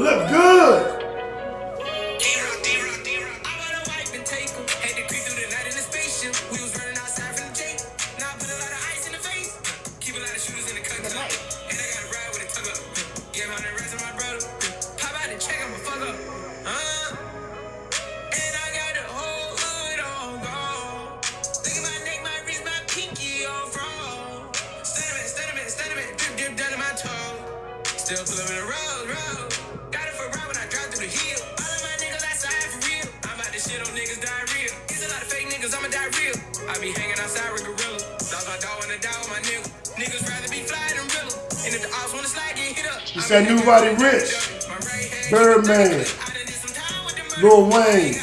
look good. Said new body rich. Birdman. Lil Wayne.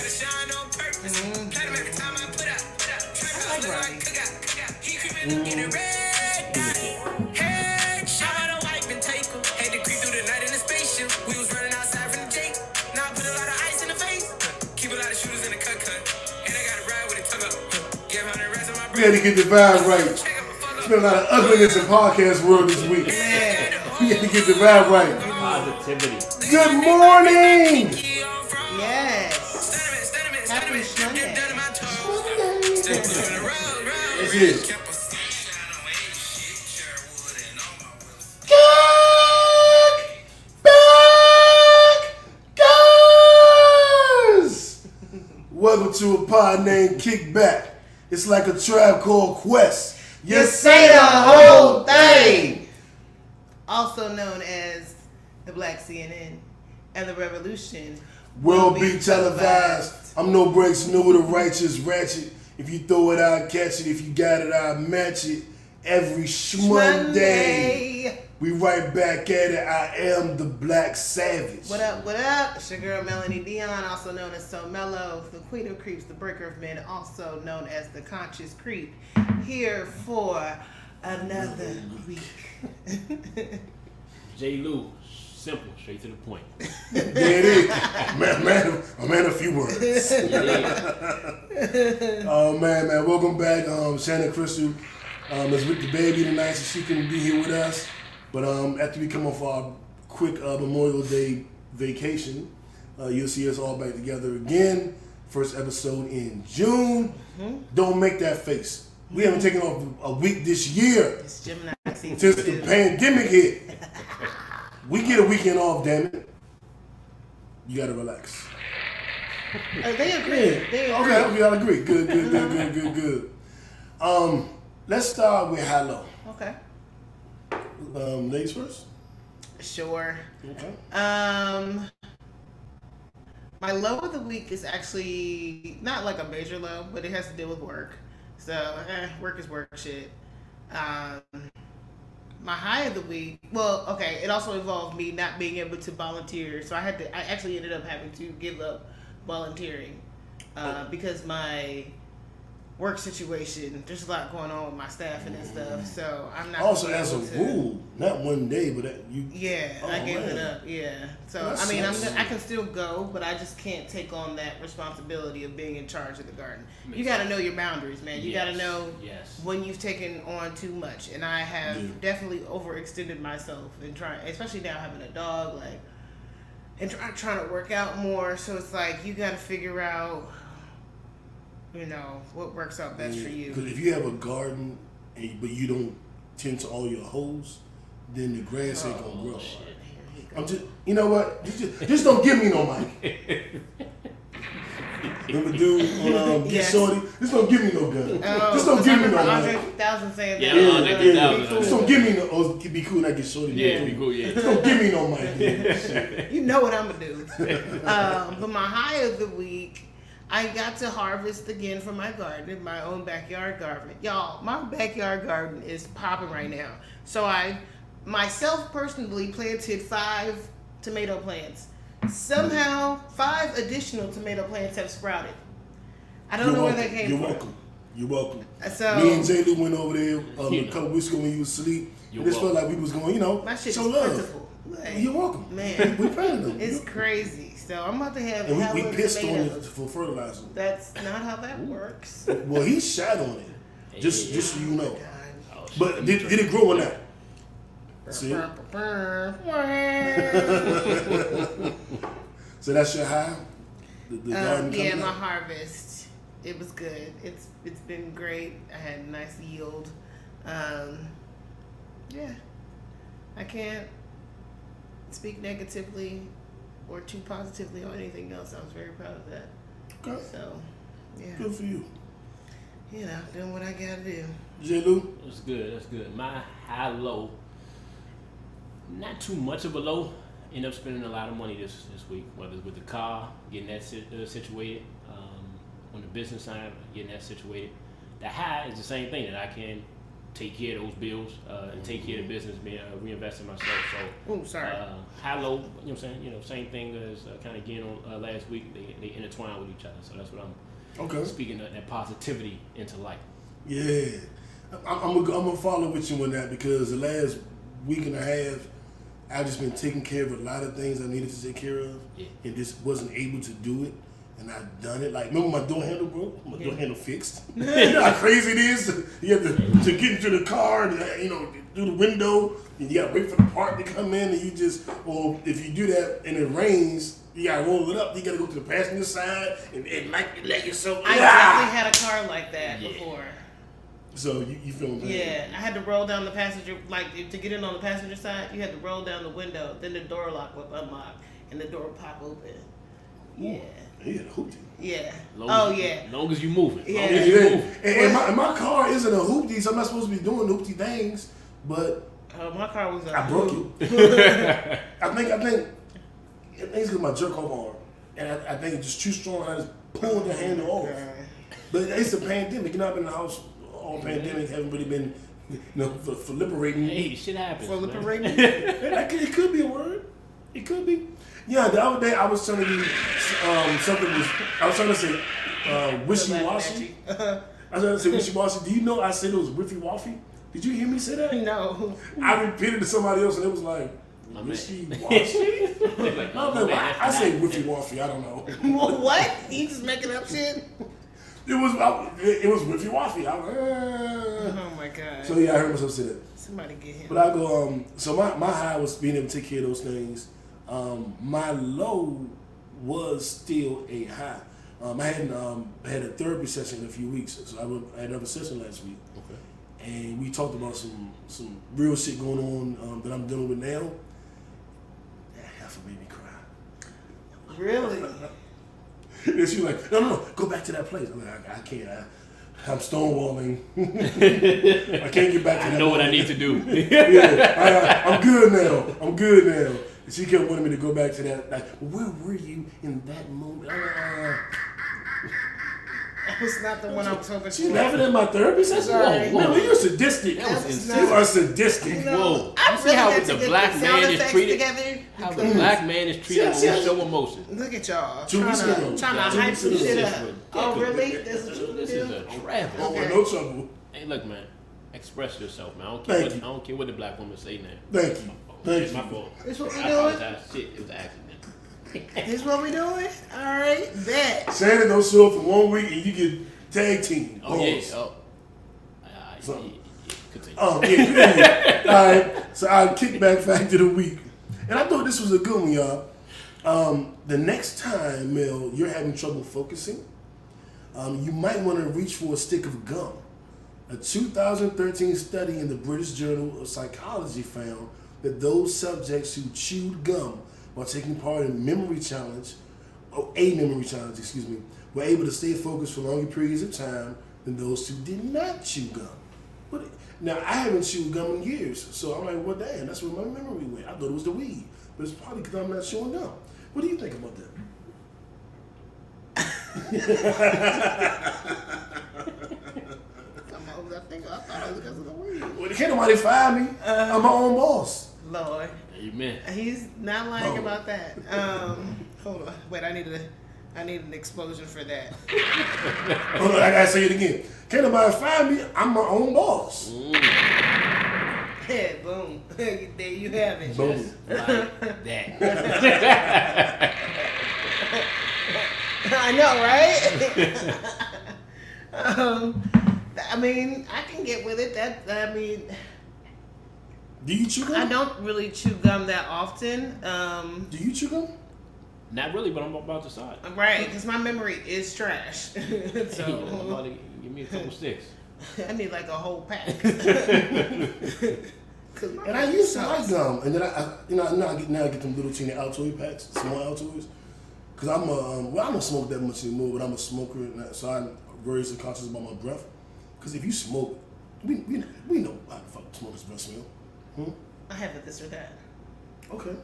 We was running outside from the jake. Now put a lot of ice in the face. Keep a lot of shoes in the cut cut. And I got a ride with a tunnel. We had to get the vibe right. It's been a lot of ugliness in podcast world this week. We had to get the vibe right. Positivity. Good morning. Yes. Happy Sunday. That's it. Guys! Welcome to a pod named Kickback. It's like a tribe called Quest. You say the whole thing. Also known as the Black CNN and the Revolution will be televised. I'm no breaks, no the righteous ratchet. If you throw it, I'll catch it. If you got it, I'll match it. Every Monday. we right back at it. I am the Black Savage. What up, what up? It's your girl Melanie Dion, also known as So Mellow, the Queen of Creeps, the Breaker of Men, also known as the Conscious Creep, here for another week. J. Lou, simple, straight to the point. There it is. Man, man, a man, of few words. Oh man, man, welcome back. Um, Shannon Crystal um, is with the baby tonight, so she couldn't be here with us. But um, after we come off our quick uh, Memorial Day vacation, uh, you'll see us all back together again. First episode in June. Don't make that face. We haven't taken off a week this year It's Gemini season. since the pandemic hit. We get a weekend off, damn it. You gotta relax. Oh, they agree. They agree. Okay, we all agree. Good, good, good, good, good, good. Um, let's start with hello. Okay. Um, ladies first. Sure. Okay. Um, my low of the week is actually not like a major low, but it has to deal with work. So, eh, work is work shit. Um, my high of the week, well, okay, it also involved me not being able to volunteer. So I had to, I actually ended up having to give up volunteering uh, because my work situation, there's a lot going on with my staff and stuff. So I'm not. Also, as a to- rule, not one day, but that you. yeah, I Oh, gave it up. Yeah, so That I mean, I'm. I can still go, but I just can't take on that responsibility of being in charge of the garden. You got to know your boundaries, man. You got to know yes. when you've taken on too much, and I have Yeah. definitely overextended myself and trying, especially now having a dog, like, and try, trying to work out more. So it's like you got to figure out, you know, what works out best for you. Because if you have a garden, and, but you don't tend to all your holes, then the grass ain't gonna grow. I'm just, you know what? Just, just, just don't give me no mic. Remember, dude, on um, Get Yes. Shorty? Just don't give me no gun. Oh, just don't 'cause give I me no remember Andre mic. 3000 saying Yeah, that. Yeah, Andre yeah, 3000. yeah. Just don't give me no. Oh, it'd be cool. I get Shorty. Yeah, be cool, yeah. Just don't give me no mic. You know what I'm gonna do. um, but my high of the week, I got to harvest again from my garden, my own backyard garden. Y'all, my backyard garden is popping right now. So I, myself personally, planted five tomato plants. Somehow, five additional tomato plants have sprouted. I don't You're know where welcome. that came You're from. welcome. You're welcome. So Me and J. Lou went over there um, Yeah. a couple weeks ago when you was asleep. You're It just felt like we was going, you know, my shit show is love. Like, You're welcome. Man. we proud of them. It's crazy. So I'm about to have and we, we pissed on it for fertilizer. That's not how that works. Well, he shot on it. Just, just so you know. Oh. But did, did it grow or not? See? um, So that's your high. The, the garden yeah, my up? harvest. It was good. It's it's been great. I had a nice yield. Um, yeah, I can't speak negatively or too positively on anything else. I was very proud of that. Okay. So, yeah, Good for you. you know, doing what I gotta do. J. Lou. That's good. That's good. My high low, not too much of a low. End up spending a lot of money this this week, whether it's with the car, getting that sit, uh, situated, um, on the business side, getting that situated. The high is the same thing that I can take care of those bills uh, and take care of the business, be, uh, reinvest in myself. So Oh, sorry. uh, high low, you know what I'm saying? You know, same thing as uh, kind of again on uh, last week. They, they intertwine with each other. So that's what I'm Okay. speaking of that positivity into life. Yeah, I'm, I'm, gonna, I'm gonna follow with you on that because the last week and a half, I've just been taking care of a lot of things I needed to take care of, Yeah. and just wasn't able to do it. And I've done it. Like, remember my door handle broke? My door handle fixed. you know how crazy it is? You have to, to get into the car, and, uh, you know, through the window, and you gotta wait for the part to come in, and you just, well, if you do that and it rains, you gotta roll it up. You gotta go to the passenger side and, and like let yourself. I Ah! definitely had a car like that Yeah. before. So you, you feel me? Yeah, I had to roll down the passenger, like to get in on the passenger side, you had to roll down the window, then the door lock would unlock, and the door would pop open. Yeah, Yeah, the hoopty. yeah. Long Oh as you- yeah. Long as you moving. Yeah. Long And, as you and, moving. and my, and my car isn't a hoopty, so I'm not supposed to be doing hoopty things. But Oh, my car was. A I broke it. I think I think I think it's because my jerk off arm, and I, I think it's just too strong. I just pulled the handle off. But it's a pandemic. You know, I've been in the house all pandemic. Haven't really been, you know, for, for liberating. Hey, shit happens. For liberating. That could, it could be a word. It could be. Yeah, the other day I was telling you um, something was. I was trying to say uh, wishy washy. I was trying to say wishy washy. Do you know I said it was wiffy waffy? Did you hear me say that? no. I repeated to somebody else and it was like wishy washy. Like, I, was my man, I, I say that's whiffy waffy. I don't know. what? You just making up shit? It was I, it, it was whiffy waffy. I uh. Oh my god. So yeah, I heard myself say that. Somebody get him. But I go, um, so my, my high was being able to take care of those things. Um, my low was still a high. Um, I had um, had a therapy session in a few weeks, so I, went, I had another session last week, Okay. and we talked about some some real shit going on um, that I'm dealing with now. That half made me cry. really? And she was like, no, no, no, go back to that place. I'm like, I, I can't. I, I'm stonewalling. I can't get back to that. I know what I need to do. yeah, I, I'm good now. I'm good now. And she kept wanting me to go back to that. Like, where were you in that moment? Uh. That was not the one I was hoping She's for. laughing at my therapy session. Sorry. Whoa, whoa, you're sadistic. That was insane. You are sadistic. Whoa. I'm You see really how the to get black the sound man is treated? together. How the black man is treated See, with see, show emotion. Look at y'all. Two trying weeks to, ago. trying Two to hype weeks some ago. shit This up. Oh, really? This is what you This is do? a trap. Oh, I want no trouble. Hey, look, man. Express yourself, man. I don't care, Thank what, you. I don't care what the black woman say now. Thank you. Thank it's you. my fault. This is what we I doing? apologize. Shit, it was an accident. This is what we doing? All right, bet. Shannon don't show up for one week and you get tag team. Oh, yeah. Oh. Uh, yeah, So- yeah, yeah. Continue. Oh, yeah, yeah. All right. So our kickback fact of the week. And I thought this was a good one, y'all. Um, the next time, Mel, you're having trouble focusing, um, you might want to reach for a stick of gum. A 2013 study in the British Journal of Psychology found that those subjects who chewed gum while taking part in memory challenge, or a memory challenge, excuse me, were able to stay focused for longer periods of time than those who did not chew gum. What, now I haven't chewed gum in years, so I'm like, well, damn, that's where my memory went. I thought it was the weed, but it's probably because I'm not chewing gum. What do you think about that? I'm I think I thought it was because of the weed. Well, can't nobody find me. I'm my own boss. Lord, Amen. he's not lying Oh. about that. Um, hold on, wait, I need a, I need an explosion for that. Hold on, I gotta say it again. Can't nobody fire me. I'm my own boss. Yeah, boom. there you have it. Boom. Like that. I know, right? um, I mean, I can get with it. That I mean, Do you chew gum? I don't really chew gum that often. Um, Do you chew gum? Not really, but I'm about to start. right, because my memory is trash. I'm about so to give me a couple sticks. I need like a whole pack. And I used to like gum, and then I, I you know, now I get now I get them little teeny Altoid packs, small Altoids, because I'm a um, well, I don't smoke that much anymore, but I'm a smoker, and so I'm very conscious about my breath. Because if you smoke, we, we we know how the fuck smokers breath smell. Hmm? I have a this or that. Okay.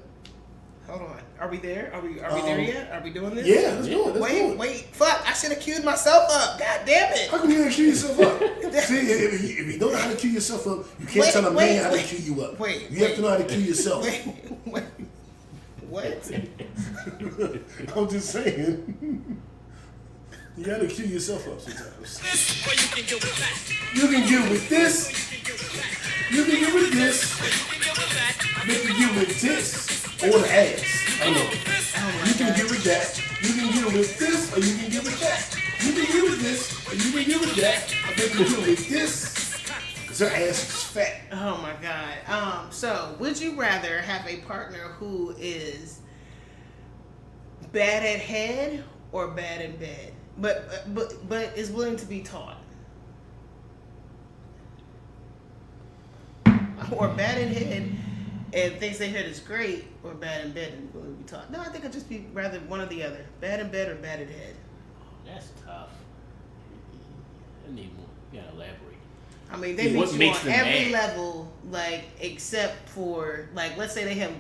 Hold on. Are we there? Are we are we Um, there yet? Are we doing this? Yeah, let's do it. Let's do Wait, it. wait, fuck! I should have queued myself up. God damn it! How come you didn't cue yourself up? See, if you, if you don't know how to cue yourself up, you can't Wait, tell a man wait, how to cue you up. Wait, you have to know how to cue yourself. Wait, wait, what? I'm just saying. You gotta cue yourself up sometimes. You can get with that. You can get with this. You can get with that. You can get with this. You can get with that. You can get with this or the ass. I know. You can get with that. You can get with this or you can get with that. You can get with this or you can get with that. I think you can get with this. Cause her ass is fat. Oh my god. Um. So, would you rather have a partner who is bad at head or bad in bed, but but but is willing to be taught? Or bad in head and thinks they head is great, or bad in bed and willing to be taught. No, I think I'd just be rather one or the other. Bad in bed or bad in head. That's tough. I need more. You gotta elaborate. I mean, they Yeah, what meet you on every mad? level, like except for like, let's say they have.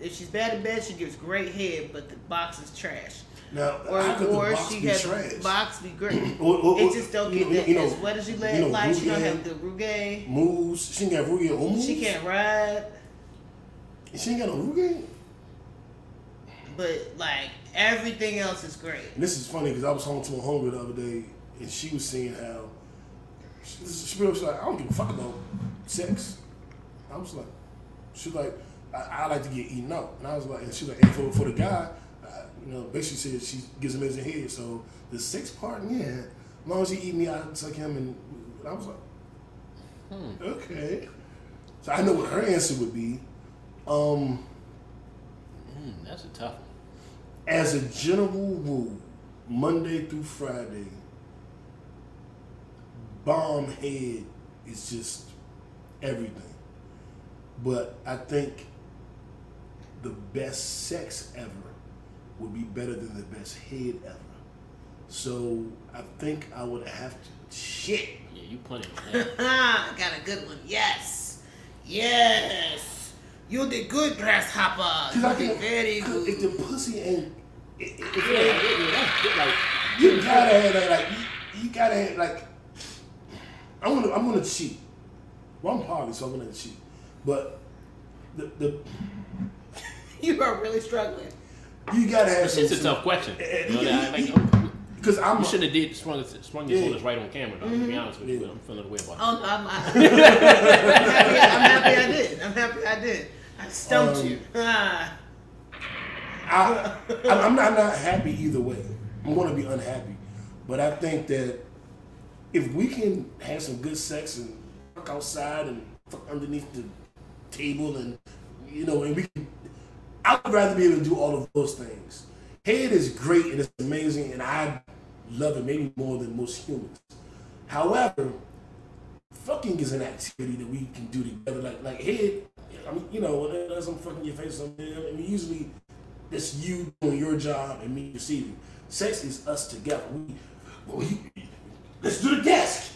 If she's bad in bed, she gives great head, but the box is trash. Now, Or, how could the or she has trash? the box be great. Or- or- it just don't get know- that you know- as wet as you let you know, like. She don't have the ruge. Moves. She ain't got Ruge or moves. She can't ride, She ain't got no Ruge. but like everything else is great. And this is funny because I was talking to a homegirl the other day, and she was saying how she, she was like, I don't give a fuck about sex. I was like, she's like, I, I like to get eaten out, and I was like, and she's like, and for, for the guy, you know, basically said she gives him his head. So the sex part, yeah, as long as he eat me, I suck him, and, I was like, okay. So I know what her answer would be. Um, Hmm, that's a tough one. as a general rule, Monday through Friday, bomb head is just everything. But I think the best sex ever would be better than the best head ever. So I think I would have to shit. Yeah, you punted on that. Ah, I got a good one. Yes, yes. You did good, grasshopper. Cause I You can, very good. if the pussy ain't, if, if yeah, it yeah, yeah, like You gotta have that, like you, you gotta have like. I'm gonna I'm gonna cheat. Well, I'm poly, so I'm gonna cheat. But the the You are really struggling. You gotta have It's some. just a tough question. Eh, You know, like, Because I'm you shouldn't have did sprung, sprung your Yeah. shoulders right on camera. Though, To be honest with you, Yeah. I'm feeling the way about it. Oh, no, I'm, I'm, happy, I'm happy I did. I'm happy I did. I stumped Um, you. Ah. I, I'm I'm not not happy either way. I'm gonna be unhappy, but I think that if we can have some good sex and fuck outside and fuck underneath the table and you know, and we can, I would rather be able to do all of those things. Head is great and it's amazing, and I love it maybe more than most humans. However, fucking is an activity that we can do together. Like like head, I mean, you know, as I'm fucking your face, I mean, usually it's you doing your job and me receiving. Sex is us together. We, you, let's do the desk.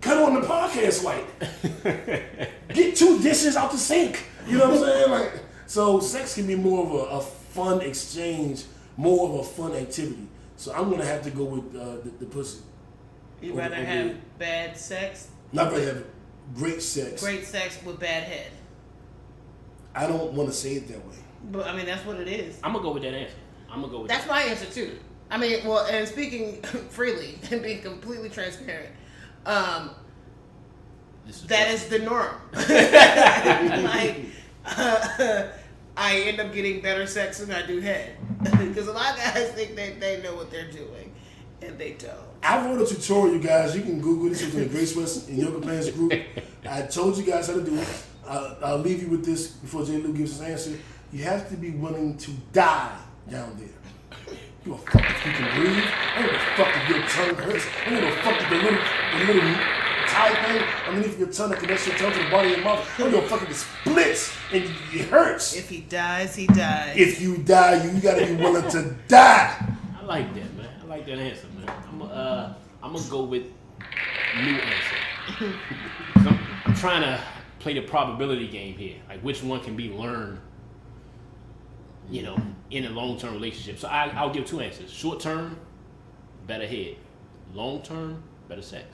Cut on the podcast light. Get two dishes out the sink. You know what I'm saying? Like, so sex can be more of a, a fun exchange, more of a fun activity. So I'm gonna have to go with uh, the, the pussy. You Over- rather over- have bad sex, Not rather have great sex. great sex with bad head. I don't want to say it that way. But I mean, that's what it is. I'm gonna go with that answer. I'm gonna go with That's that. my answer too. I mean, well, and speaking freely and being completely transparent, um, This is that is the norm. like, I end up getting better sex than I do head because a lot of guys think that they know what they're doing, and they don't. I wrote a tutorial, you guys. You can Google this. It's in the Grace West and Yoga Pants group. I told you guys how to do it. I'll, I'll leave you with this before J. Lou gives his answer. You have to be willing to die down there. You a fuck if you can breathe. I don't give a fuck if your tongue hurts. I don't give a fuck if the little, the little tie thing underneath your tongue that connects your tongue to the body of your mouth. I don't give a fuck if it splits and it hurts. If he dies, he dies. If you die, you gotta be willing to die. I like that, man. I like that answer, man. I'm uh, I'm gonna go with new answer. 'Cause I'm, I'm trying to play the probability game here, like which one can be learned. You know, in a long term relationship. So I, I'll give two answers. Short term, better head. Long term, better sex.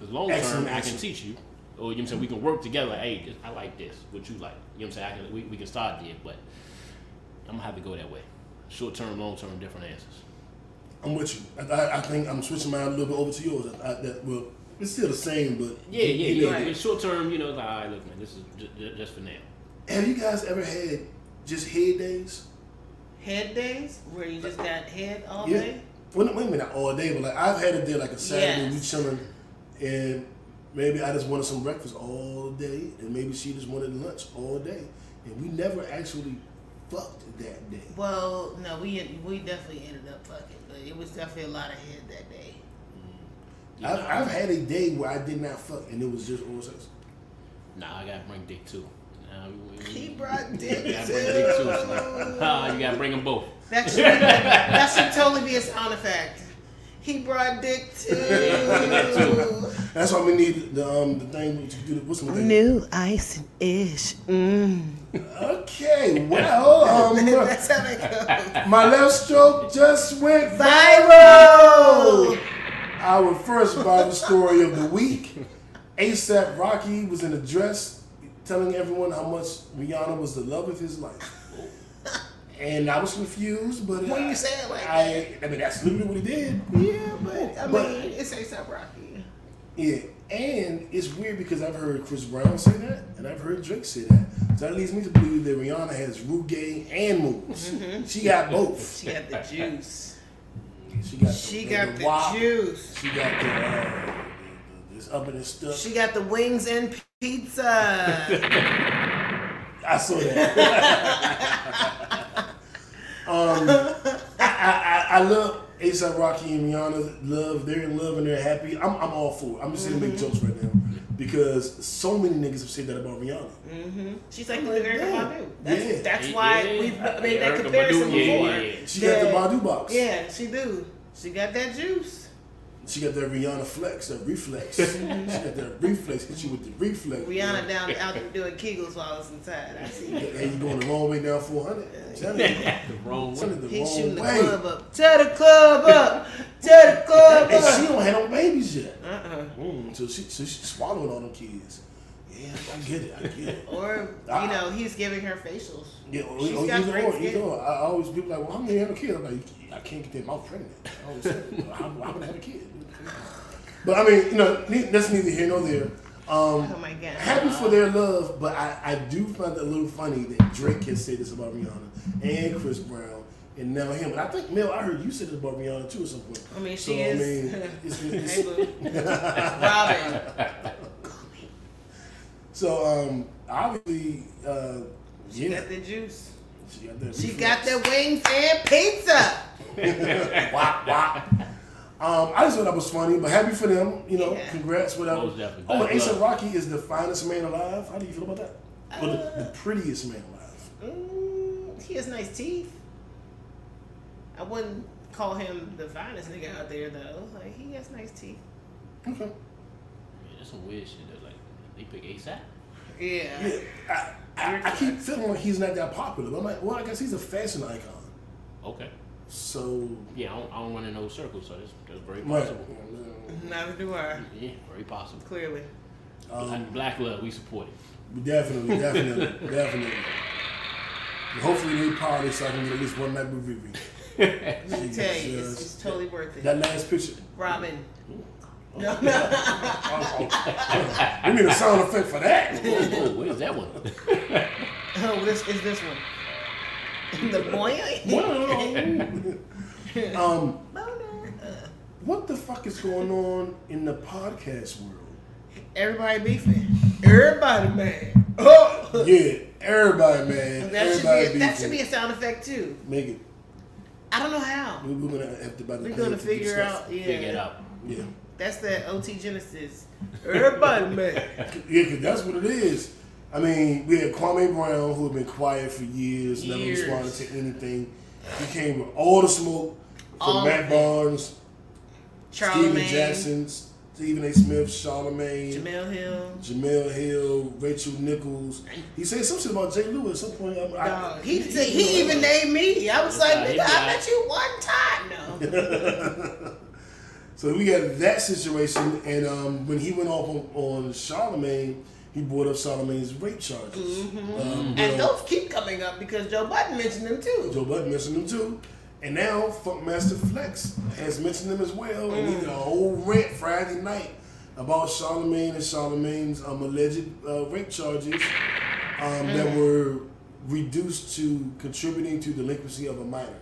Because long term, I can teach you. Or you know what I'm saying we can work together. Like, hey, I like this. What you like? You know what I'm saying? I can, we, we can start there, but I'm gonna have to go that way. Short term, long term, different answers. I'm with you. I, I, I think I'm switching mine a little bit over to yours. I, that well, it's still the same, but Yeah, yeah, you yeah. know. In short term, you know, it's like, all right, look, man, this is just, just for now. Have you guys ever had just head days? head days where you just got head all Yeah. day. Well, wait a minute, not all day, but like I've had a day like a Saturday, we Yes. chilling, and maybe I just wanted some breakfast all day, and maybe she just wanted lunch all day, and we never actually fucked that day. Well, no, we we definitely ended up fucking, but it was definitely a lot of head that day. Yeah, I've, I've had a day where I did not fuck, and it was just oral sex. Nah, I gotta bring dick too. Nah, we, we, He we- brought you dick gotta bring dick too. too. son. Ah, you gotta bring them both. That should, that should totally be a sound effect. He brought dick too. That's why we need the um the thing. What you do, what's the thing? New ice and ish. Mm. Okay, well, um, That's how they go. my left stroke just went Viral. Our first Bible story of the week. ASAP Rocky was in a dress telling everyone how much Rihanna was the love of his life. And I was confused, but When you say it like I, I mean, that's literally what he did. Yeah, but I But- mean, it's ASAP Rocky. Yeah, and it's weird because I've heard Chris Brown say that, and I've heard Drake say that. So that leads me to believe that Rihanna has Ruge and moves. She got both. She got the juice. She got the, She the, got the wop. juice. She got the, uh, the, the this up and stuff. She got the wings and pizza. I saw that. um, I, I, I love ASAP Rocky and Rihanna. Love, they're in love and they're happy. I'm, I'm all for it. I'm just saying to make jokes right now because so many niggas have said that about Rihanna. She's like the Erykah Yeah. Badu. That's, Yeah. that's why Yeah. we've made that Erykah comparison Badu, before. yeah, yeah. She got the Yeah. Badu box. Yeah, she do. She got that juice. She got that Rihanna flex, that reflex. she got that reflex. Hit you with the reflex. Rihanna down out there doing Kegels while I was inside. I see. Hey, you going the wrong way down 400. Tell the wrong tell way. you the He's wrong shooting the club up. Tear the club up. Tear the club And she don't have no babies yet. Uh-uh. Mm, so, she, so she's swallowing all them kids. Yeah, I get it. I get it. Or, Ah. you know, he's giving her facials. Yeah, or, She's or got either great or, skin. either or. I always people like, well, how many have a kid? I'm like, I can't get their mouth pregnant. I always say, well, how, how would I have a kid? But I mean, you know, that's neither here nor there. Um, Oh my god. happy for their love, but I, I do find it a little funny that Drake has said this about Rihanna and Chris Brown. And now him, and I think Mel, I heard you say this about Rihanna too at some point. I mean, she So, I is. mean, it's- it's- hey. Robin. So um, obviously, uh, She yeah, got the juice. she got that. She reflex. got the wings and pizza. wop, wop. Um, I just thought that was funny, but happy for them. You know, Yeah. congrats, whatever. Most definitely. Oh, and Black ASAP. Rocky is the finest man alive. How do you feel about that? Or the, the prettiest man alive. Mm, he has nice teeth. I wouldn't call him the finest nigga out there though. Like he has nice teeth. Okay. Yeah, that's some weird shit. That like they pick ASAP. Yeah. Yeah, I, I, I keep feeling like he's not that popular. But I'm like, well, I guess he's a fashion icon. Okay. So, Yeah, I don't, I don't run in those circles, so that's, that's very right. possible. Neither do I. Yeah, very possible. Clearly. Um, Black love, we support it. definitely, definitely, definitely. And hopefully they polish so I can get at least one night with Vivi. Let me tell you, it's, it's totally worth it. That last picture. Robin. Give me the sound effect for that. Whoa, whoa, where's that one? Oh, this is this one. The boy. um, what the fuck is going on in the podcast world? Everybody beefing. Everybody mad. Oh, Yeah, everybody, mad. that should everybody be a, that should be a sound effect too. Make it. I don't know how. We- We're gonna have to. We're gonna to figure out. Yeah, Figure it out. Yeah, That's the OT Genasis. Everybody, mad. yeah, because that's what it is. I mean, we had Kwame Brown, who had been quiet for years, never Years. responded to anything. He came with all the smoke from All Matt. Barnes, Stephen Charlemagne, Jackson, Stephen A. Smith, Charlemagne, Jemele Hill. Jemele Hill, Rachel Nichols. He said some shit about Jay Lewis at some point. I'm, I, Dog, he said he even named me. I was like, nigga, I met you one time. No. So we got that situation, and um, when he went off on, on Charlemagne, he brought up Charlemagne's rape charges. Um, And well, those keep coming up because Joe Budden mentioned them too. Joe Budden mentioned them too, and now Funkmaster Flex has mentioned them as well, and he did a whole rant Friday night about Charlemagne and Charlemagne's um, alleged uh, rape charges um, that were reduced to contributing to delinquency of a minor.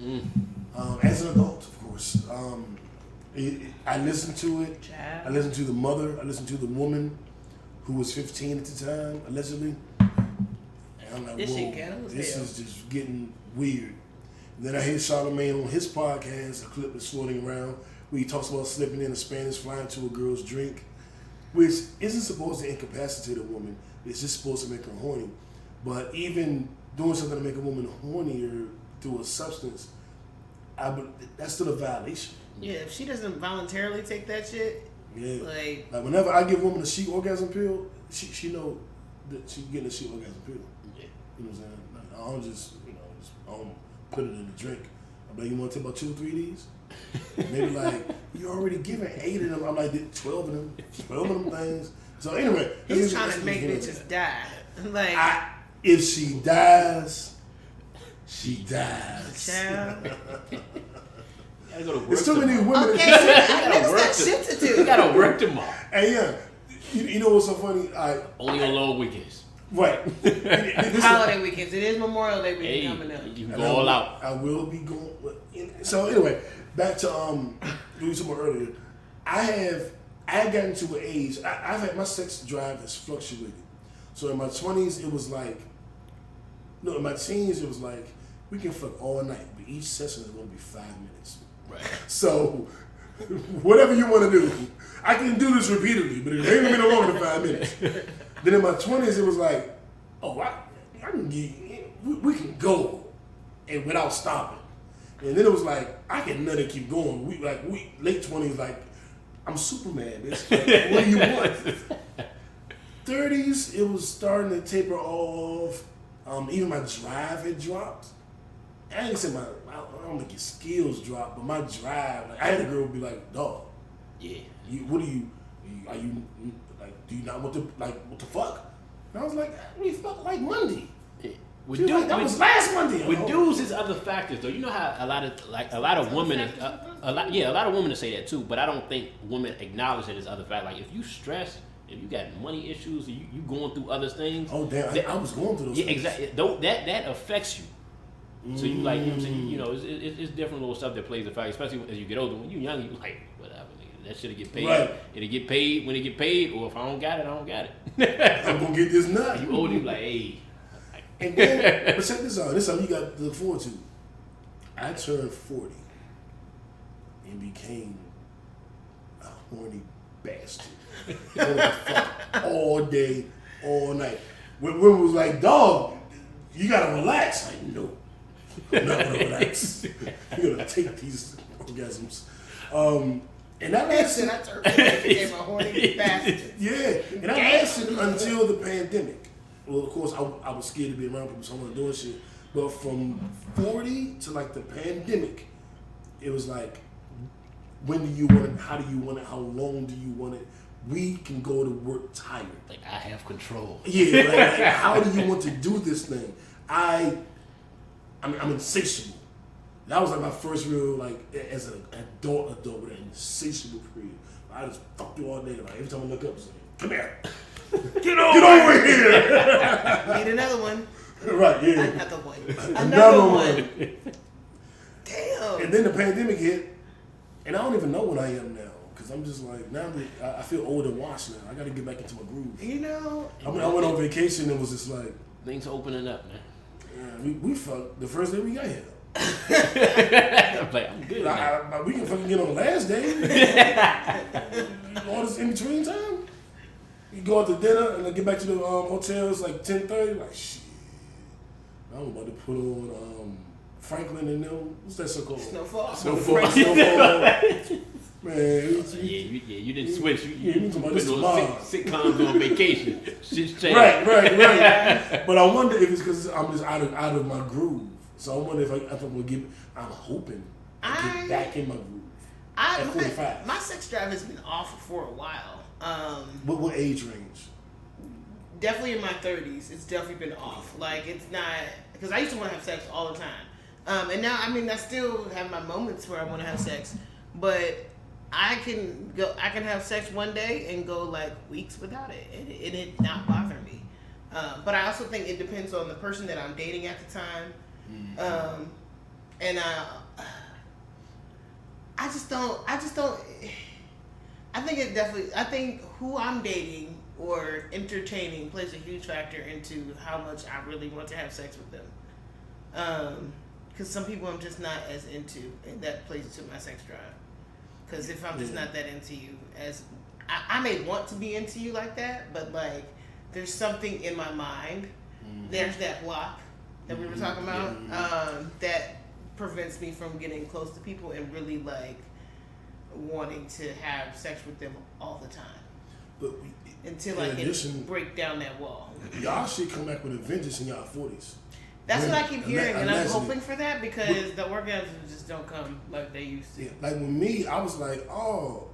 Um, as an adult, of course. Um, it, it- I listened to it. I listened to the mother. I listened to the woman who was 15 at the time, allegedly. And I'm like, This whoa, shit ghetto as this hell. is just getting weird. then I hear Charlemagne on his podcast, a clip is floating around where he talks about slipping in a Spanish fly into a girl's drink, which isn't supposed to incapacitate a woman. It's just supposed to make her horny. But even doing something to make a woman hornier through a substance, I, that's still a violation. Yeah, if she doesn't voluntarily take that shit, Yeah. like Like whenever I give woman a sheet orgasm pill, she she know that she getting a sheet orgasm pill. Yeah. You know what I'm saying? Like, I don't just you know just I don't put it in the drink. I'm like, you want to take about two or three of these? Maybe like, you already given eight of them. I'm like, twelve of them, twelve of them things. So anyway, he's trying to make bitches die. Like, I, if she dies, she dies. child. gotta work. There's too many tomorrow. women. Okay, so I gotta niggas work got to- shit to You gotta work tomorrow. Hey, yeah. You, you know what's so funny? I Only on long weekends. right. Holiday weekends. It is Memorial Day weekend Hey, coming up. you can go I all will- out. I will be going. So anyway, back to um, we were talking about earlier. I have I had gotten to an age. I, I've had my sex drive has fluctuated. So in my twenties, it was like, no, in my teens, it was like we can fuck all night, but each session is going to be five minutes. So whatever you want to do, I can do this repeatedly, but it ain't gonna be no longer than five minutes. then in my twenties, it was like, oh, I, I can get, we, we can go, and without stopping. And then it was like, I can it keep going. We like we late twenties, like I'm Superman, bitch. Like, what do you want? Thirties, it was starting to taper off. Um, even my drive had dropped. I ain't say my, I don't think your skills drop, but my drive. Like I had a girl be like, "Dog, Yeah. you, what do you, are you like? Do you not want to like what the fuck?" And I was like, "We fuck like Monday." yeah. With She dudes, like, "That was last Monday." with Oh. dudes, is other factors though. You know how a lot of like a lot of women, a, uh, a lot yeah, a lot of women say that too. But I don't think women acknowledge that as other fact. Like if you stress, if you got money issues, you you going through other things. Oh damn! I, that- I was going through those. Yeah, things. exactly. Though that that affects you. So you like, you know I'm saying? You mm. know, it's, it's, it's different little stuff that plays a factor, especially as you get older. When you're young, you like, whatever. That should get paid. Right. It'll get paid when it get paid, or if I don't got it, I don't got it. I'm gonna get this nut. you older, you like, hey, And then, but check this out. This is something you got to look forward to. I turned 40 and became a horny bastard. Wanted to fuck all day, all night. When women was like, dog, you gotta relax. I know. I'm not gonna relax. You're gonna take these orgasms. Um, and that Listen, lasted, I turned I became a horny bastard. yeah, and I lasted until the pandemic. Well, of course, I, I was scared to be around people, so I wasn't doing shit. But from 40 to like the pandemic, it was like, when do you want it? How do you want it? How long do you want it? We can go to work tired. like I have control. Yeah, like, like, how do you want to do this thing? I, I mean, I'm insatiable. That was like my first real like as an adult adult with an insatiable period. I just fuck you all day. Like every time I look up, it's like, come here, Get over, get over here. Need another one. right, yeah. Another one. Another, Another one. one. Damn. And then the pandemic hit, and I don't even know what I am now. because I'm just like now that I, I feel old and washed now. I got to get back into my groove. You know, I, mean, I went on vacation and was just like, Things opening up, man. Yeah, we, we fucked the first day we got here. I'm like, I'm good. I, now. I, we can fucking get on the last day. All this in between time. You go out to dinner and then get back to the um, hotel. It's like ten thirty. Like shit. I'm about to put on um, Franklin and them. What's that so called? snowfall. Snowfall. Snowfall. Man, it's- Yeah, you, yeah, you didn't switch. You, Yeah, you, you talking about put this those tomorrow. sick, sitcoms on vacation. Shit's changed. right, right, right. but I wonder if it's because I'm just out of out of my groove. So I wonder if, I, if I'm gonna get. I'm hoping I get back in my groove. I, At my, 45. my sex drive has been off for a while. Um, What what age range? definitely in my 30s it's definitely been off like it's not because i used to want to have sex all the time um, and now i mean i still have my moments where i want to have sex but i can go i can have sex one day and go like weeks without it and, and it not bother me um, but i also think it depends on the person that i'm dating at the time um, and uh, i just don't i just don't I think it definitely. I think who I'm dating or entertaining plays a huge factor into how much I really want to have sex with them. Um, because some people I'm just not as into, and that plays into my sex drive. Because if I'm just Yeah. not that into you, as I, I may want to be into you like that, but like there's something in my mind. There's that block that we were talking about um, that prevents me from getting close to people and really like wanting to have sex with them all the time But until I can addition- break down that wall. y'all should come back with a vengeance in y'all forties. That's what I keep hearing, and I'm hoping for that because the orgasms just don't come like they used to. Yeah, like with me, I was like, oh,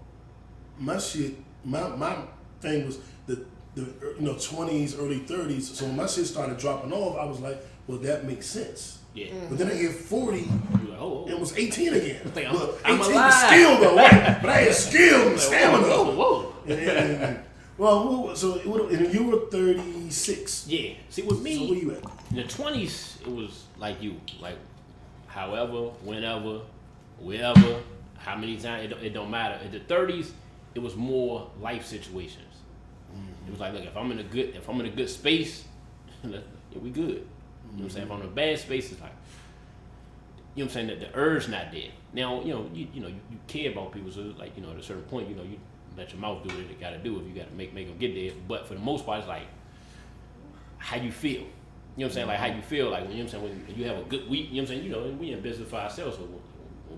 my shit, my my thing was the the you know twenties, early thirties. So when my shit started dropping off, I was like, well, that makes sense. Yeah. Mm-hmm. But then I hit forty, You're like, oh, it oh. was eighteen again. I'm- Look, I'm eighteen alive. was skill though, right? But I had skill and stamina. whoa, whoa, whoa. And- and- and- well, who- so it and you were thirty six. Yeah. See, with me, So where you at? in the twenties, it was like you, like however, whenever, wherever, how many times. It, don't- it don't matter. In the thirties, it was more life situations. Mm-hmm. It was like, look, if I'm in a good, if I'm in a good space, yeah, we good. You know what I'm saying? If I'm in a bad space, it's like, you know what I'm saying, that the urge not there. Now, you know, you, you know, you, you care about people, so like, you know, at a certain point, you know, you let your mouth do what it gotta do if you gotta make make them get there. But for the most part, it's like how you feel. You know what I'm saying? Like how you feel, like when you know what I'm saying when you have a good week. You know what I'm saying? You know, we in business for ourselves, so when,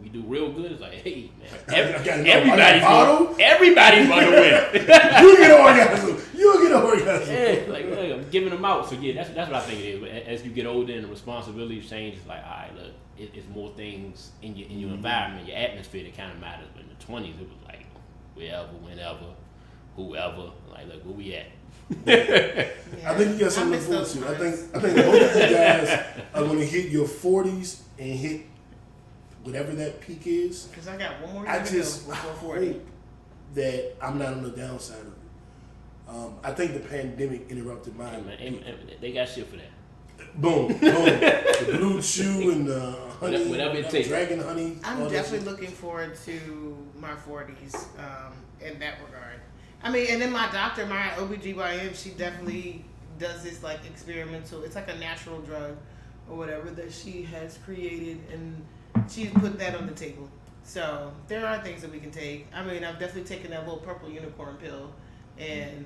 we do real good, it's like, hey man, every, everybody's got bottle? everybody's gonna win. You get an orgasm. You get an orgasm. Yeah, like, like, I'm giving them out. So yeah, that's that's what I think it is. But as you get older and the responsibilities change, it's like, all right, look, it, it's more things in your in your mm-hmm. environment, your atmosphere that kind of matters. But in the twenties, it was wherever, whenever, whoever. Like, look, where we at? I think you got something to look miss forward to. I think I think both of you guys are going to hit your forties and hit whatever that peak is. Because I got one more I year to just go before 40. hope that I'm not on the downside of it. Um, I think the pandemic interrupted Hey, mine. man, hey, man, they got shit for that. Boom, boom. the blue chew and the honey, Whatever it takes. dragon honey. I'm definitely looking forward to my 40s um, in that regard. I mean, and then my doctor, my OBGYN, she definitely does this like experimental, it's like a natural drug or whatever that she has created and she's put that on the table. So there are things that we can take. I mean, I've definitely taken that little purple unicorn pill and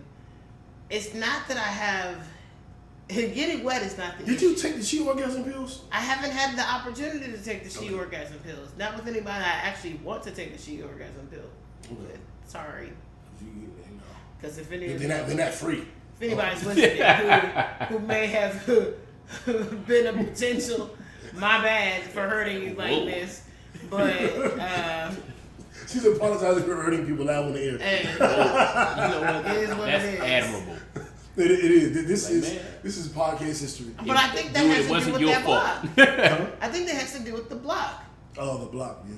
it's not that I have, getting wet is not the Did issue. you take the she orgasm pills? I haven't had the opportunity to take the she Okay. orgasm pills. Not with anybody I actually want to take the she orgasm pill. Okay. Sorry, You, you know. because if any They're not, they're not free. if anybody's listening who, who may have been a potential, my bad for hurting you like Whoa. this, but uh, She's apologizing for hurting people out on the air. hey, You know what? It is what That's it is. admirable. It, it is. This Like, is man. this is podcast history. but I think that Dude, has to do with your that fault. block. I think that has to do with the block. Oh, the block, yeah.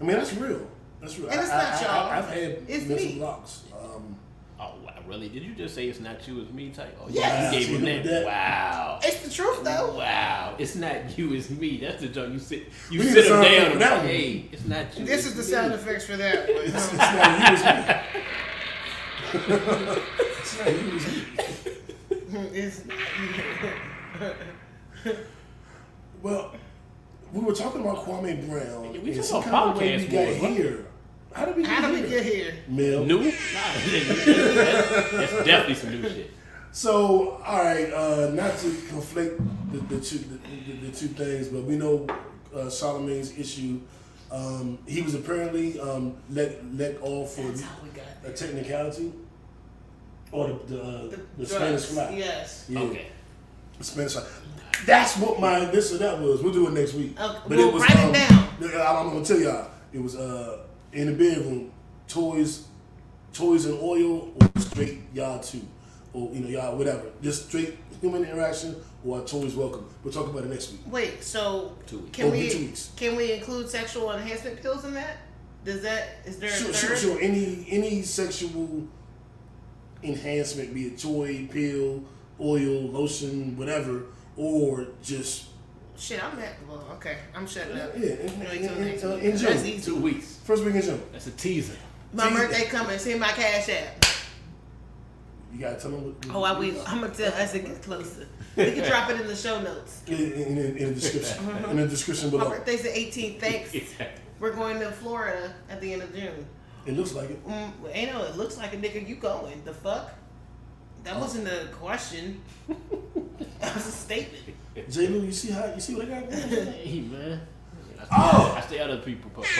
I mean, that's real. That's real. And it's I, not I, y'all. I, have had It's mental me. blocks. Um, Oh wow, really? Did you just say it's not you, it's me type? Oh, Yes. you gave him Yeah, that. that- Wow. It's the truth though. Wow, it's not you, it's me. That's the joke. You sit, you We sit a him sound down. And that like, hey, it's not you. This it's is the me. sound effects for that. It's not you, it's me. It's not you, it's me. it's Well, we were talking about Kwame Brown. Yeah, we and just some on kind of way we got boys, what? here. How did we get how here? did we get here? Mel. New? Nah, that's, that's definitely some new shit. So, all right, uh, not to conflict the, the, two, the, the, the two things, but we know uh, Charlemagne's issue. Um, he was apparently um, let let off for That's how we got a there. technicality, or the the, uh, the, The Spanish drugs, fly. Yes. Yeah, Okay. the Spanish fly. That's what my this or that was. We'll do it next week. Okay, But well, write it down. I'm gonna tell y'all. It was uh, in the bedroom, toys, toys and oil, or straight y'all too, or you know y'all whatever. Just straight human interaction or toys welcome. We'll talk about it next week. Wait, so Two weeks. can Oh, we two weeks. can we include sexual enhancement pills in that? Does that is there a Sure, third? sure, sure. Any any sexual enhancement, be it toy, pill, oil, lotion, whatever, or just Shit, I'm at. Well, okay, I'm shutting up. yeah, in, Wait in, in, uh, in June. easy. Two weeks. First week in June. That's a teaser. My See, birthday coming. See my cash app. You gotta tell them. What, Oh, I will. I'm gonna tell as it gets closer. We can drop it in the show notes. in, in, in, in the description. in the description below. My below. birthday's the 18th. Thanks. We're going to Florida at the end of June. It looks like it. Mm, ain't no, it looks like a nigga. You going? The fuck? That wasn't a question. that was a statement. J. Lou, you see how you see what I got? going? Hey man. I stay, Oh! I stay out of people problems.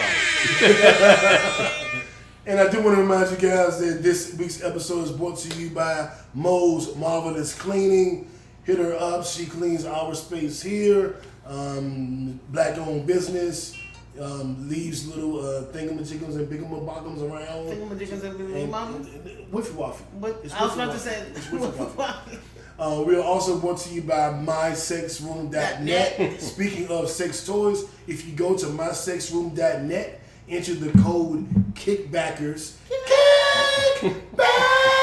And I do want to remind you guys that this week's episode is brought to you by Mo's Marvelous Cleaning. Hit her up. She cleans our space here. Um, black owned business. Um, leaves little uh, thingamajiggums and bigamaboggums around. Thingamajiggas and And- baby mama. and- and- Wiffy waffy. But It's I was about to say. It's wiffy waffy. Uh, we are also brought to you by MySexRoom.net. .net. Speaking of sex toys, if you go to MySexRoom.net, enter the code KICKBACKERS. Kickbackers!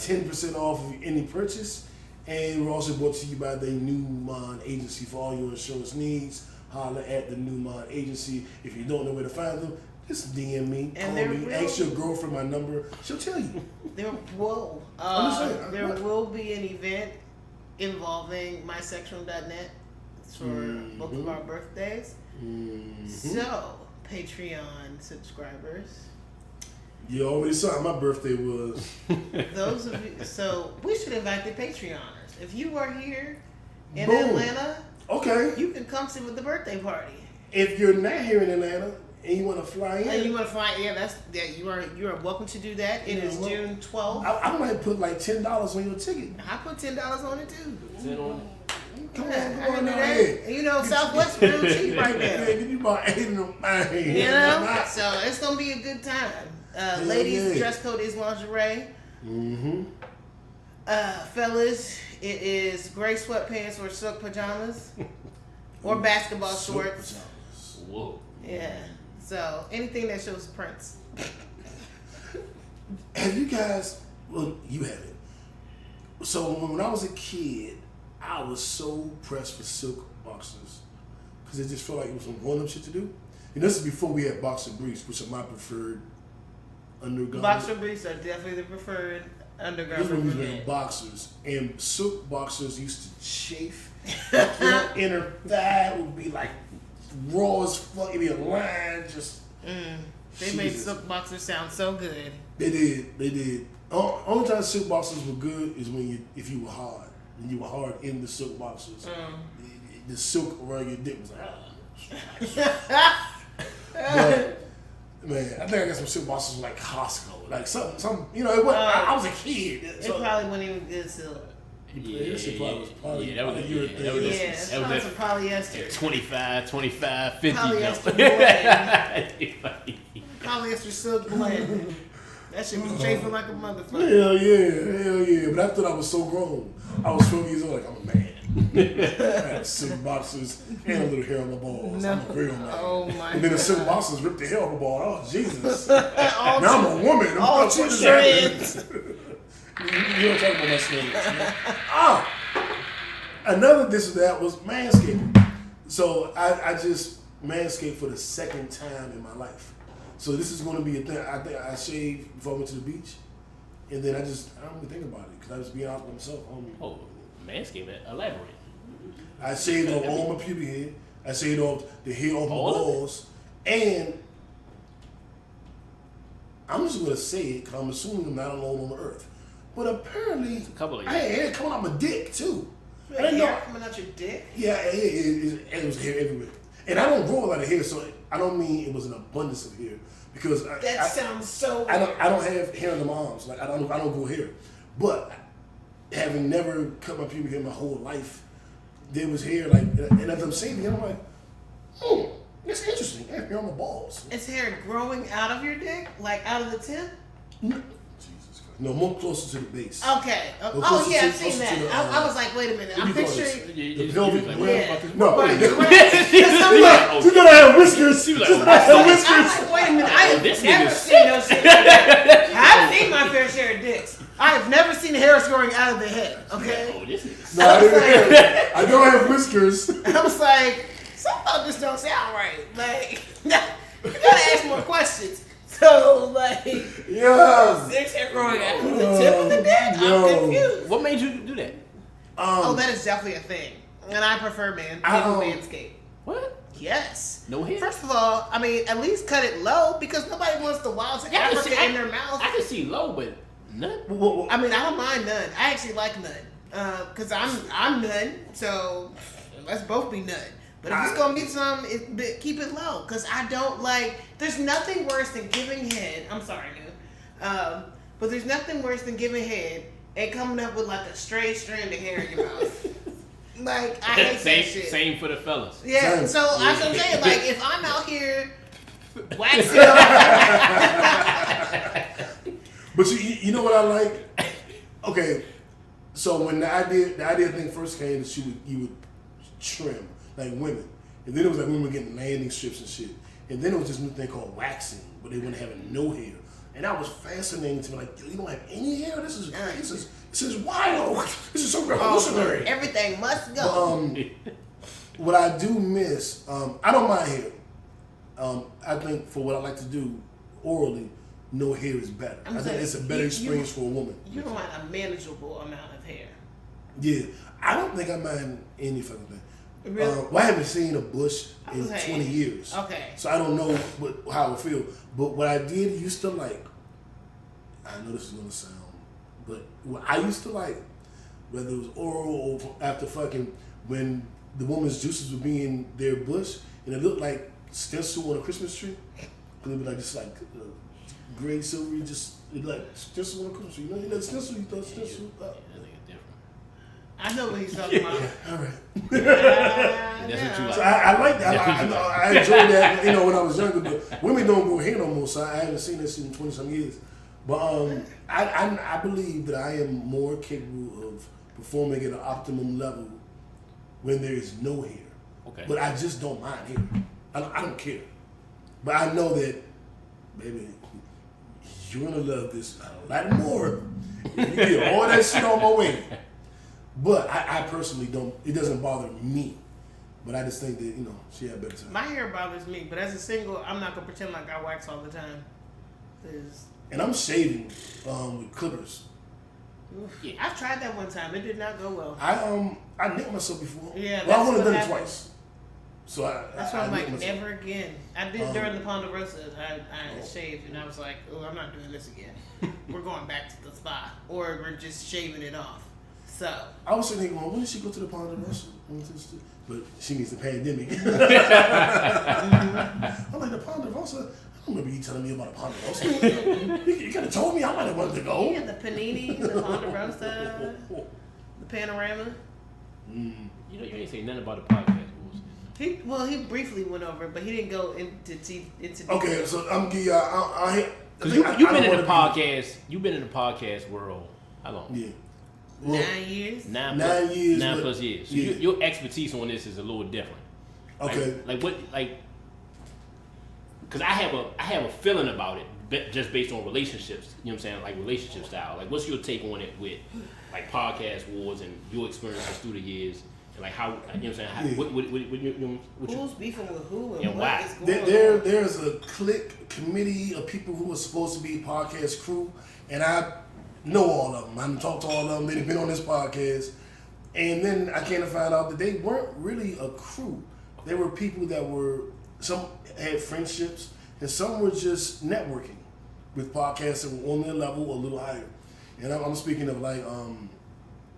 10% off of any purchase. And we're also brought to you by the Newmont Agency for all your insurance needs. Holler at the Newmont Agency. If you don't know where to find them, just DM me, And call me, real- ask your girlfriend my number. She'll tell you. There, whoa. Uh, there what? will be an event involving mysexual.net for both of our birthdays. Mm-hmm. So, Patreon subscribers, You already saw how my birthday was. those of you, so we should invite the Patreoners. If you are here in Boom. Atlanta, Okay. you can come sit with the birthday party. If you're not here in Atlanta and you want to fly in, And you want to find, yeah, that's that. You are you are welcome to do that. It Yeah, is well- June twelfth. I, I might put like ten dollars on your ticket. I put ten dollars on it too. Sit on Come on, come on do down that. here. And you know, Southwest real cheap right Yeah, now. give me about eight of them. man. You know, so it's gonna be a good time. Uh, ladies, yeah. dress code is lingerie. Mm-hmm. Uh, fellas, it is gray sweatpants or silk pajamas, or basketball shorts. Whoa. Yeah. So anything that shows prints. Have you guys? Well, you haven't. So when I was a kid, I was so pressed for silk boxers because it just felt like it was some grown-up shit to do. And this is before we had boxer briefs, which are my preferred undergarment. Boxer briefs are definitely the preferred This undergarment. one was wearing boxers, and silk boxers used to chafe. Your inner thigh would be like raw as fuck. It'd be a line, just. Mm. They made silk boxers sound so good. They did. They did. O- Only time silk boxers were good is when you, if you were hard, when you were hard in the silk boxers. Mm. The, the silk around your dick was like. ah. but man, I think I got some silk boxers from, like Costco, like some, some. You know, it was, I, I was a kid. It so- probably wasn't even good silk. Yeah, that shit probably was probably- yeah, that was, probably yeah, that was, Yeah, that it's was probably that- some polyester. 25, 25, 50. Polyester blend. Polyester silk blend. That shit was chafing like a motherfucker. Hell yeah, hell yeah. But I thought I was so grown. I was 12 years old, like I'm a man. I had silk boxers and a little hair on my balls. I'm a real man. Oh my And then the god. boxes ripped the hair off my ball. Oh Jesus! Now I'm a woman. I'm all what two is happening? strands. You don't talk about my snakes. man. Ah, another this or that was manscaping. So I, I just manscaped for the second time in my life. So this is going to be a thing. I think I shaved before I went to the beach, and then I just I don't even think about it because I was being honest with myself. I, don't, Oh, manscaping. Elaborate. I shaved off all my pubic hair. I shaved off the hair off my All of it? balls, and I'm just going to say it because I'm assuming I'm not alone on the earth. But apparently, a couple of I had hair coming out my dick too. I Hair didn't know. coming out your dick. Yeah, it, it, it, it was hair everywhere. And I don't grow a lot of hair, so I don't mean it was an abundance of hair because I, That I, sounds so. I don't I don't have hair in the arms. Like I don't I don't grow hair. But having never cut my pubic hair in my whole life, there was hair like and as I'm saying it, I'm like, hmm, that's interesting. I have hair on my balls. Is hair growing out of your dick, like out of the tip? Jesus Christ. No, more closer to the base. Okay. Oh, oh yeah, to- I've seen that. the, I, I uh, was like, wait a minute. I'm do you call this? You- picturing. you- The you velvet was like, rim. Yeah. No, Right, wait, right. 'Cause I'm like, you gotta have whiskers. She was Just like, like have I'm whiskers. like, wait a minute. I have this never seen no shit. I've seen my fair share of dicks. I have never seen hairs growing out of the head. Oh, Okay. this nigga. No, I, didn't have, I don't have whiskers. I was like, some of this don't sound right. Like, you gotta ask more questions. So, like, Yeah. dicks hair growing out of the tip of the dick? No. I'm confused. What made you do that? Oh, Um, that is definitely a thing. And I prefer man, I people don't- manscape. What? Yes. No hair? First of all, I mean, at least cut it low because nobody wants the wild Yeah, I can Africa see- in their mouth. I can see low, but none. what- what- I mean, I don't mind none. I actually like none because I'm I'm none. So let's both be none. But if it's gonna be some, it, but keep it low because I don't like. There's nothing worse than giving head. I'm sorry, dude. Um, but there's nothing worse than giving head and coming up with like a stray strand of hair in your mouth. like I hate same, that shit. same for the fellas. Yeah, Same. so that's what I'm saying. Like, if I'm out here waxing But you, you know what I like? Okay, so when the idea the idea thing first came, that you would you would trim like women, and then it was like women getting landing strips and shit, and then it was this new thing called waxing, but they weren't having no hair, and that was fascinating to me. Like, you don't have any hair. This is this is this is wild. This is so revolutionary. everything must go. Um, what I do miss, um, I don't mind hair. Um, I think for what I like to do orally, no hair is better. I'm I think it's a better you- you- experience for a woman. you don't want a manageable amount of hair. Yeah, I don't think I mind any fucking thing. Really? Um, well, I haven't seen a bush in 20 years. okay. So I don't know what, how it feel. But what I did used to like, I know this is gonna sound, but what I used to like, whether it was oral or after fucking, when the woman's juices would be in their bush and it looked like stencil on a Christmas tree. It'd be like just like uh, gray silvery, just it like stencil on a Christmas tree. You know, you know stencil, you thought stencil. Uh, Yeah, that. I know what he's talking about. all right. That's what you like. So I, I like that. I, I, I enjoyed that, you know, when I was younger. But women don't grow hair no more, so I haven't seen this in twenty some years. But um, I, I I believe that I am more capable of performing at an optimum level when there is no hair. Okay. But I just don't mind hair. I don't, I don't care. But I know that, baby, you're gonna love this a lot more. You get all that shit on my way. But I, I personally don't. It doesn't bother me. But I just think that you know she had better time. My hair bothers me, but as a single, I'm not gonna pretend like I wax all the time. 'Cause, And I'm shaving um, with clippers. Yeah. I've tried that one time. It did not go well. I um I nicked myself before. Yeah, well, I've only done it twice. So I That's why I'm like, myself. never again. I did Um, during the Ponderosa. I, I Oh. shaved, and I was like, oh, I'm not doing this again. we're going back to the spa, or we're just shaving it off. So, I was sitting here going, when did she go to the Ponderosa? When did But she means the pandemic. I'm like, the Ponderosa? I don't remember you telling me about a Ponderosa. you you could have told me I might have wanted to go. yeah, the panini, the Ponderosa, the panorama. Mm. You know, you ain't say nothing about the podcast rules. He well, he briefly went over, it, but he didn't go into te- into. Okay, so I'm gonna give y'all. I, I, Cause you you've been in the wanna podcast. You've been in the podcast world. How long? Yeah. Well, Nine years. Nine, Nine plus, years, Nine but- plus years. So yeah. your, your expertise on this is a little different. Like- okay. Like, what? Like, because I have a I have a feeling about it, just based on relationships. You know what I'm saying? Like relationship style. Like, what's your take on it with like podcast wars and your experiences through the years? And like how you know what I'm saying? How, Yeah. what, what, what, what, you- you know, you- Who's beefing with who and, And what why? is going There, there, there's a clique committee of people who are supposed to be podcast crew, and I know all of them. I've talked to all of them. They've been on this podcast, and then I came to find out that they weren't really a crew. They were people that were some had friendships, and some were just networking with podcasts that were on their level a little higher. And I'm, I'm speaking of like um,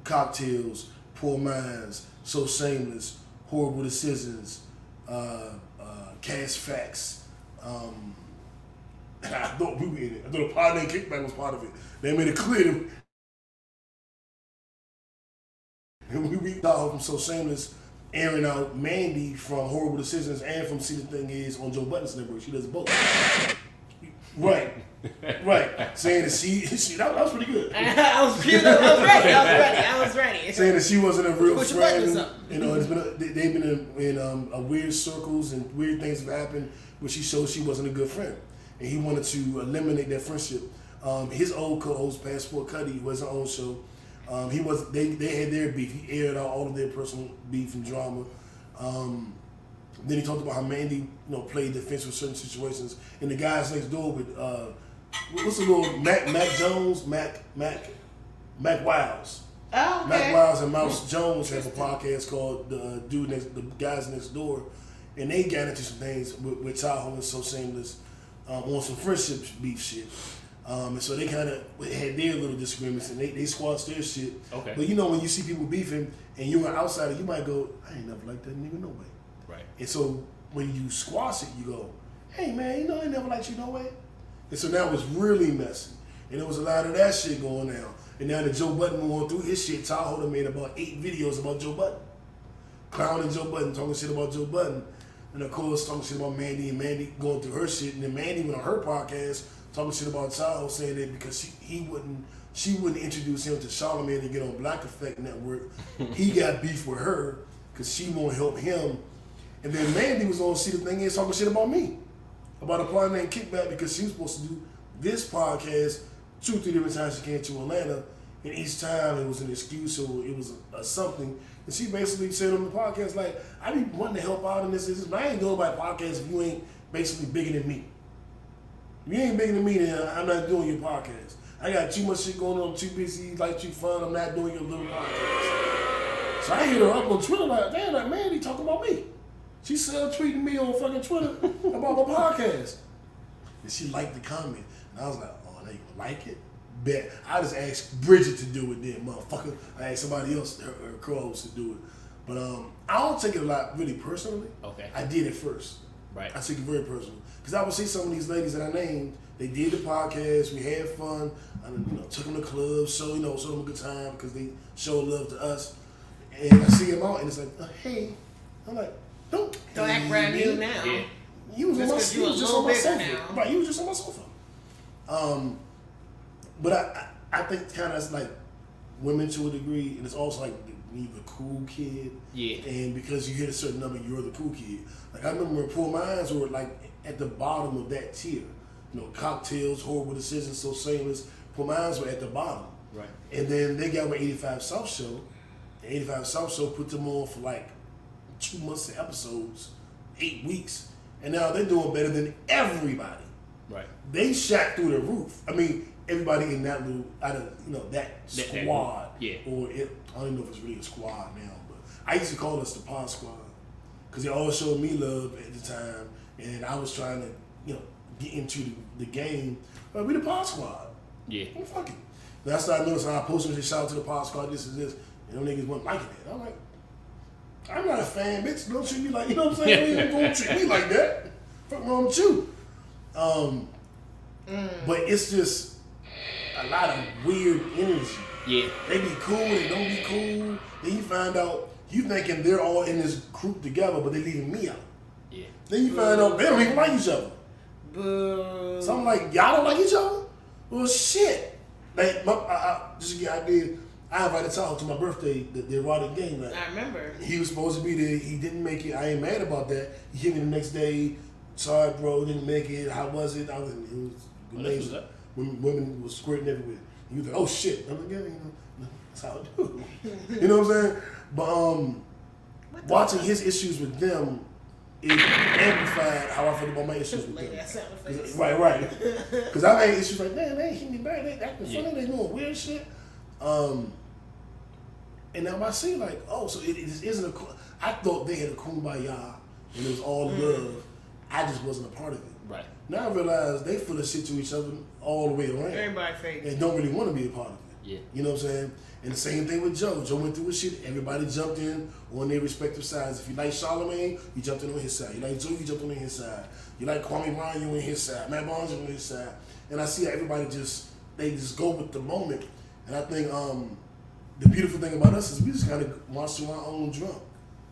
cocktails, poor minds, so shameless, horrible decisions, uh, uh, cast facts. Um, I thought we were in it. I thought the pod name kickback was part of it. They made it clear. And we we thought from so shameless, airing out Mandii from horrible decisions and from see the thing is on Joe Budden's network. She does both. Right, right. Saying that she, she that, that was pretty good. I was cute. I was ready. I was ready. I was ready. saying that she wasn't a real Put your buttons friend. You know, it's been a, they- they've been in, in um, a weird circles and weird things have happened where she showed she wasn't a good friend, and he wanted to eliminate that friendship. Um, his old co-host Passport Cuddy who has his own show. Um, he was they they had their beef. He aired out all of their personal beef and drama. Um, then he talked about how Mandii, you know, played defense with certain situations. And the guys next door with uh, what's the little Mac Mac Jones, Mac Mac Mac Wiles. Oh, Mac okay. Wiles and Mouse Jones have a podcast called the uh, Dude Next, the Guys Next Door, and they got into some things with, with Tahoe and So Shameless um, on some friendship beef shit. Um, and so they kind of had their little disagreements and they, they squashed their shit. Okay. But you know, when you see people beefing and you're an outsider, you might go, I ain't never liked that nigga no way. right. And so when you squash it, you go, hey man, you know I never liked you no way. And so now it was really messy. And there was a lot of that shit going down. And now that Joe Budden going through his shit, Tahoe done made about eight videos about Joe Budden. Clowning Joe Budden, talking shit about Joe Budden. And of course, talking shit about Mandii and Mandii going through her shit. And then Mandii went on her podcast talking shit about Tahoe, saying that because she, he wouldn't, she wouldn't introduce him to Charlemagne to get on Black Effect Network, he got beef with her because she won't help him. And then Mandii was on See the Thing Is talking shit about me, about a partner named Kickback because she was supposed to do this podcast two, three different times she came to Atlanta, and each time it was an excuse or it was a, a something. And she basically said on the podcast, like, I be wanting to help out in this, this, this, but I ain't doing my podcast if you ain't basically bigger than me. If you ain't bigger than me, then I'm not doing your podcast. I got too much shit going on, too busy, like too fun, I'm not doing your little podcast. So I hit her up on Twitter like, damn, that man, he talking about me. She said tweeting me on fucking Twitter about my podcast. And she liked the comment. And I was like, oh, now you like it? Bet. I just asked Bridget to do it then, motherfucker. I asked somebody else, her, her co-host, to do it. But um, I don't take it a lot really personally. Okay. I did it first. Right. I take it very personal. Because I would see some of these ladies that I named, they did the podcast, we had fun, I you know, took them to clubs, show, you know, showed them a good time because they showed love to us. And I see them out and it's like, uh, hey. I'm like, don't. Don't act brand new now. Yeah. You was, on my, you you was just on my sofa. now. Right, you was just on my sofa. Um, but I, I, I think kind of like women to a degree, and it's also like you the cool kid. Yeah. And because you hit a certain number, you're the cool kid. Like I remember when Poor Minds were like at the bottom of that tier. You know, cocktails, horrible decisions, so shameless. Poor Minds were at the bottom. Right. And then they got with 85 South Show. The 85 South Show put them on for like two months of episodes, eight weeks. And now they're doing better than everybody. Right. They shot through the roof. I mean, everybody in that little, out of, you know, that That- that squad. group, yeah. Or it, I don't even know if it's really a squad now, but I used to call us the Pod Squad. Because they always showed me love at the time. And I was trying to, you know, get into the, the game. But we the Pod Squad. Yeah. Well, fuck it. Then I noticed noticing I posted this shout out to the pod squad, this is this, and them niggas wasn't liking it. I'm like, I'm not a fan, bitch. Don't treat me like you know what I'm saying? You don't treat me like that. Fuck wrong with you? Um, but it's just a lot of weird energy. Yeah. They be cool, they don't be cool. Then you find out you thinking they're all in this group together, but they leaving me out. Yeah. Then you find out they don't even like each other. Boo. So I'm like, y'all don't like each other? Well, shit. Like, my, I, I, just get an idea, I invited Tyler to my birthday, the, the erotic game night. I remember. He was supposed to be there. He didn't make it. I ain't mad about that. He hit me the next day. Sorry, bro, didn't make it. How was it? I was. It was amazing. what's up. Women, women was squirting everywhere. He was like, "Oh shit!" I'm like, "Yeah, you know, that's how I do." you know what I'm saying? But um, watching fuck? his issues with them, it amplified how I feel about my issues with Like them. that. Right, right. Because I've had issues like, man, they ain't hitting me back. They acting Yeah. funny. They doing weird shit. Um, and now I see like, oh, so it, it just isn't a. thought they had a kumbaya and it was all Mm. love. I just wasn't a part of it. Right. Now I realize they full of shit to each other all the way around Everybody fake. and don't really want to be a part of it. Yeah. You know what I'm saying? And the same thing with Joe. Joe went through his shit. Everybody jumped in on their respective sides. If you like Charlemagne, you jumped in on his side. You like Joe, you jumped on his side. You like Kwame Brown, you on his side. Matt Barnes, you on his side. And I see how everybody just they just go with the moment. And I think um, the beautiful thing about us is we just kind of march to our own drum.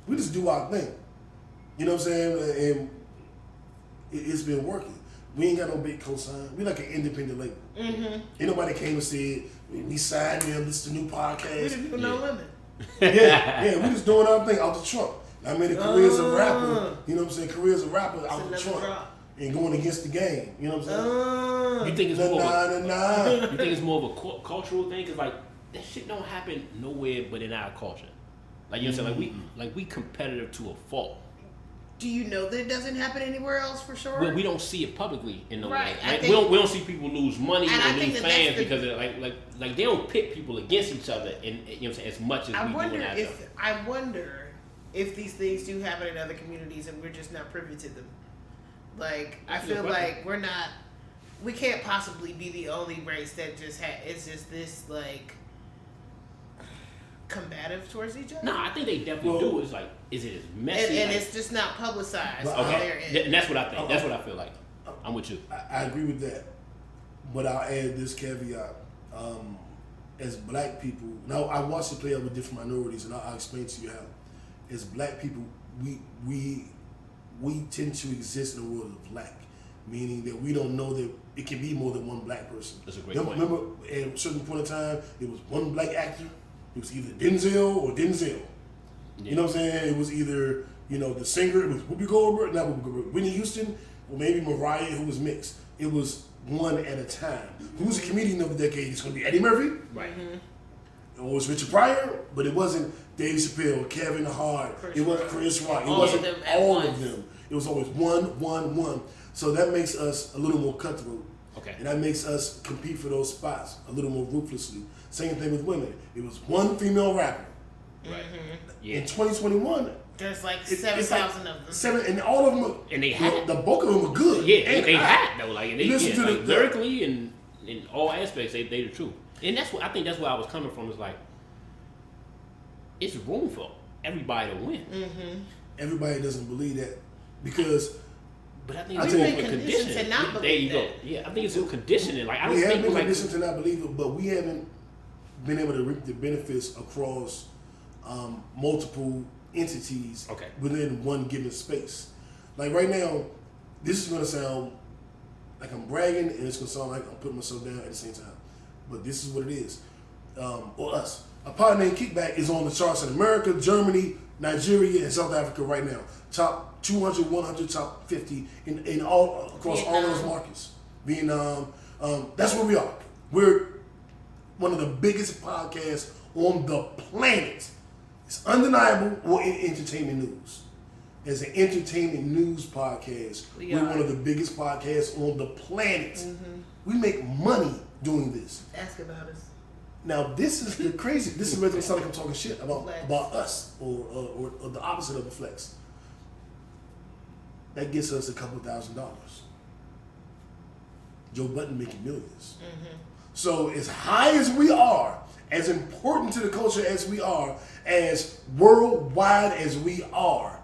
We just do our thing. You know what I'm saying? And it, it's been working. We ain't got no big cosign. We like an independent label. Mm-hmm. Ain't nobody came and said, we signed them, this is the new We podcast. didn't even know limit. yeah, yeah, we just doing our thing out the trunk. I mean, the career as a Uh. rapper, you know what I'm saying? Career as a rapper out the another trunk. drop. And going against the game, you know what I'm saying? Uh, You think it's Nah, more? Of a, nah, nah, nah. you think it's more of a cu- cultural thing? Cause like that shit don't happen nowhere but in our culture. Like you know what I'm saying? Like we mm-hmm. like we competitive to a fault. do you know that it doesn't happen anywhere else for sure? We, we don't see it publicly in no Right, way. Like, think- we don't we don't see people lose money And I or think lose that fans the- because of like like like they don't pit people against each other and you know what I'm saying as much as I we do wonder in if. I wonder if these things do happen in other communities and we're just not privy to them. Like I That's good feel like we're not. We can't possibly be the only race that just ha- it's just this like combative towards each other. No, I think they definitely Well- do. It's like is it as and, messy? and like- it's just not publicized But- on okay. Th- and that's what I think. That's Uh-uh. what I feel like. I'm with you. I, I agree with that. But I'll add this caveat. Um, as black people, now I watch the play out with different minorities, and I'll, I'll explain to you how. As black people, we we we tend to exist in a world of lack, meaning that we don't know that it can be more than one black person. That's a great remember, point. remember, at a certain point in time, it was one black actor. It was either Denzel or Denzel. You know what I'm saying? It was either, you know, the singer, it was Whoopi Goldberg, not Whoopi Goldberg, Whitney Houston, or maybe Mariah, who was mixed. It was one at a time. Who's a comedian of the decade? It's going to be Eddie Murphy, Right. Mm-hmm. or it was Richard Pryor, but it wasn't Dave Chappelle, Kevin Hart, Chris it wasn't Chris Rock, it All wasn't them at all once. of them. It was always one, one, one. So that makes us a little more cutthroat. Okay. And that makes us compete for those spots a little more ruthlessly. Same thing with women. It was one female rapper. Right. In Yeah. 2021, There's like it- seven like of them. Seven, and all of them, are, And they you had- know, the bulk of them are good. Yeah, they, and they hot. had though, like and they, listen yeah, to like, the- lyrically and in all aspects, they they the truth. And that's what I think. That's where I was coming from. Is like, it's room for everybody to win, Mm. Everybody doesn't believe that because but I think I it's tell more you- of a We've been conditioned conditioning. to not there believe you go. Yeah, I think it's a conditioning. Like I we don't have think been like conditioned to not believe it, but we haven't been able to reap the benefits across um, multiple entities Okay. within one given space. Like right now, this is going to sound like I'm bragging, and it's going to sound like I'm putting myself down at the same time. But this is what it is, um, or us. A pod named Kickback is on the charts in America, Germany, Nigeria, and South Africa right now. Top 200, 100, top 50 in, in all across all those markets. Vietnam. Um, that's where we are. We're one of the biggest podcasts on the planet. It's undeniable. Or in entertainment news. As an entertainment news podcast, We we are are. one of the biggest podcasts on the planet. Mm-hmm. We make money doing this. Ask about us. Now this is the crazy. This is where it sound like I'm talking shit about Flex. about us or, uh, or or the opposite of a flex. That gets us a couple thousand dollars. Joe Budden making 1000000s So as high as we are, as important to the culture as we are, as worldwide as we are,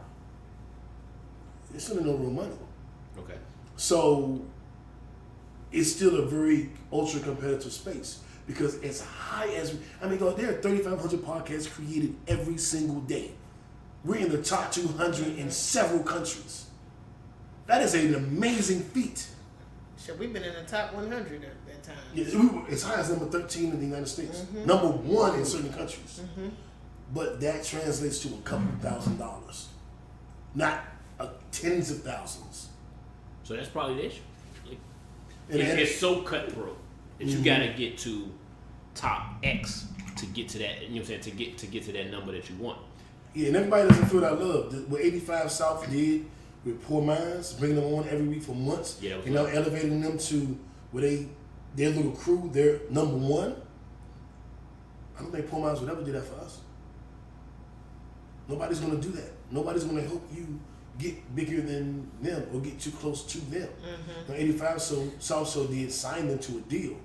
it's still no real money. okay, So it's still a very ultra competitive space because as high as we, I mean, God, there are 3,500 podcasts created every single day. We're in the top 200 in several countries. That is an amazing feat. Shit, we've been in the top 100 at that time. Yeah, we were as high as number 13 in the United States. Mm-hmm. Number one in certain countries. But that translates to a couple thousand dollars. Not uh, tens of thousands. So that's probably the issue. Like, And it's, it's so cutthroat that you gotta get to top X to get to that. You know what I'm saying? To get to get to that number that you want. Yeah, and everybody doesn't feel that love. The- What 85 South did with Poor Minds, bringing them on every week for months, Yeah, that was and now elevating them to where they, their little crew, they're number one. I don't think Poor Minds would ever do that for us. Nobody's gonna do that. Nobody's gonna help you get bigger than them or get too close to them. Mm-hmm. Now, 85 so South Show did sign them to a deal.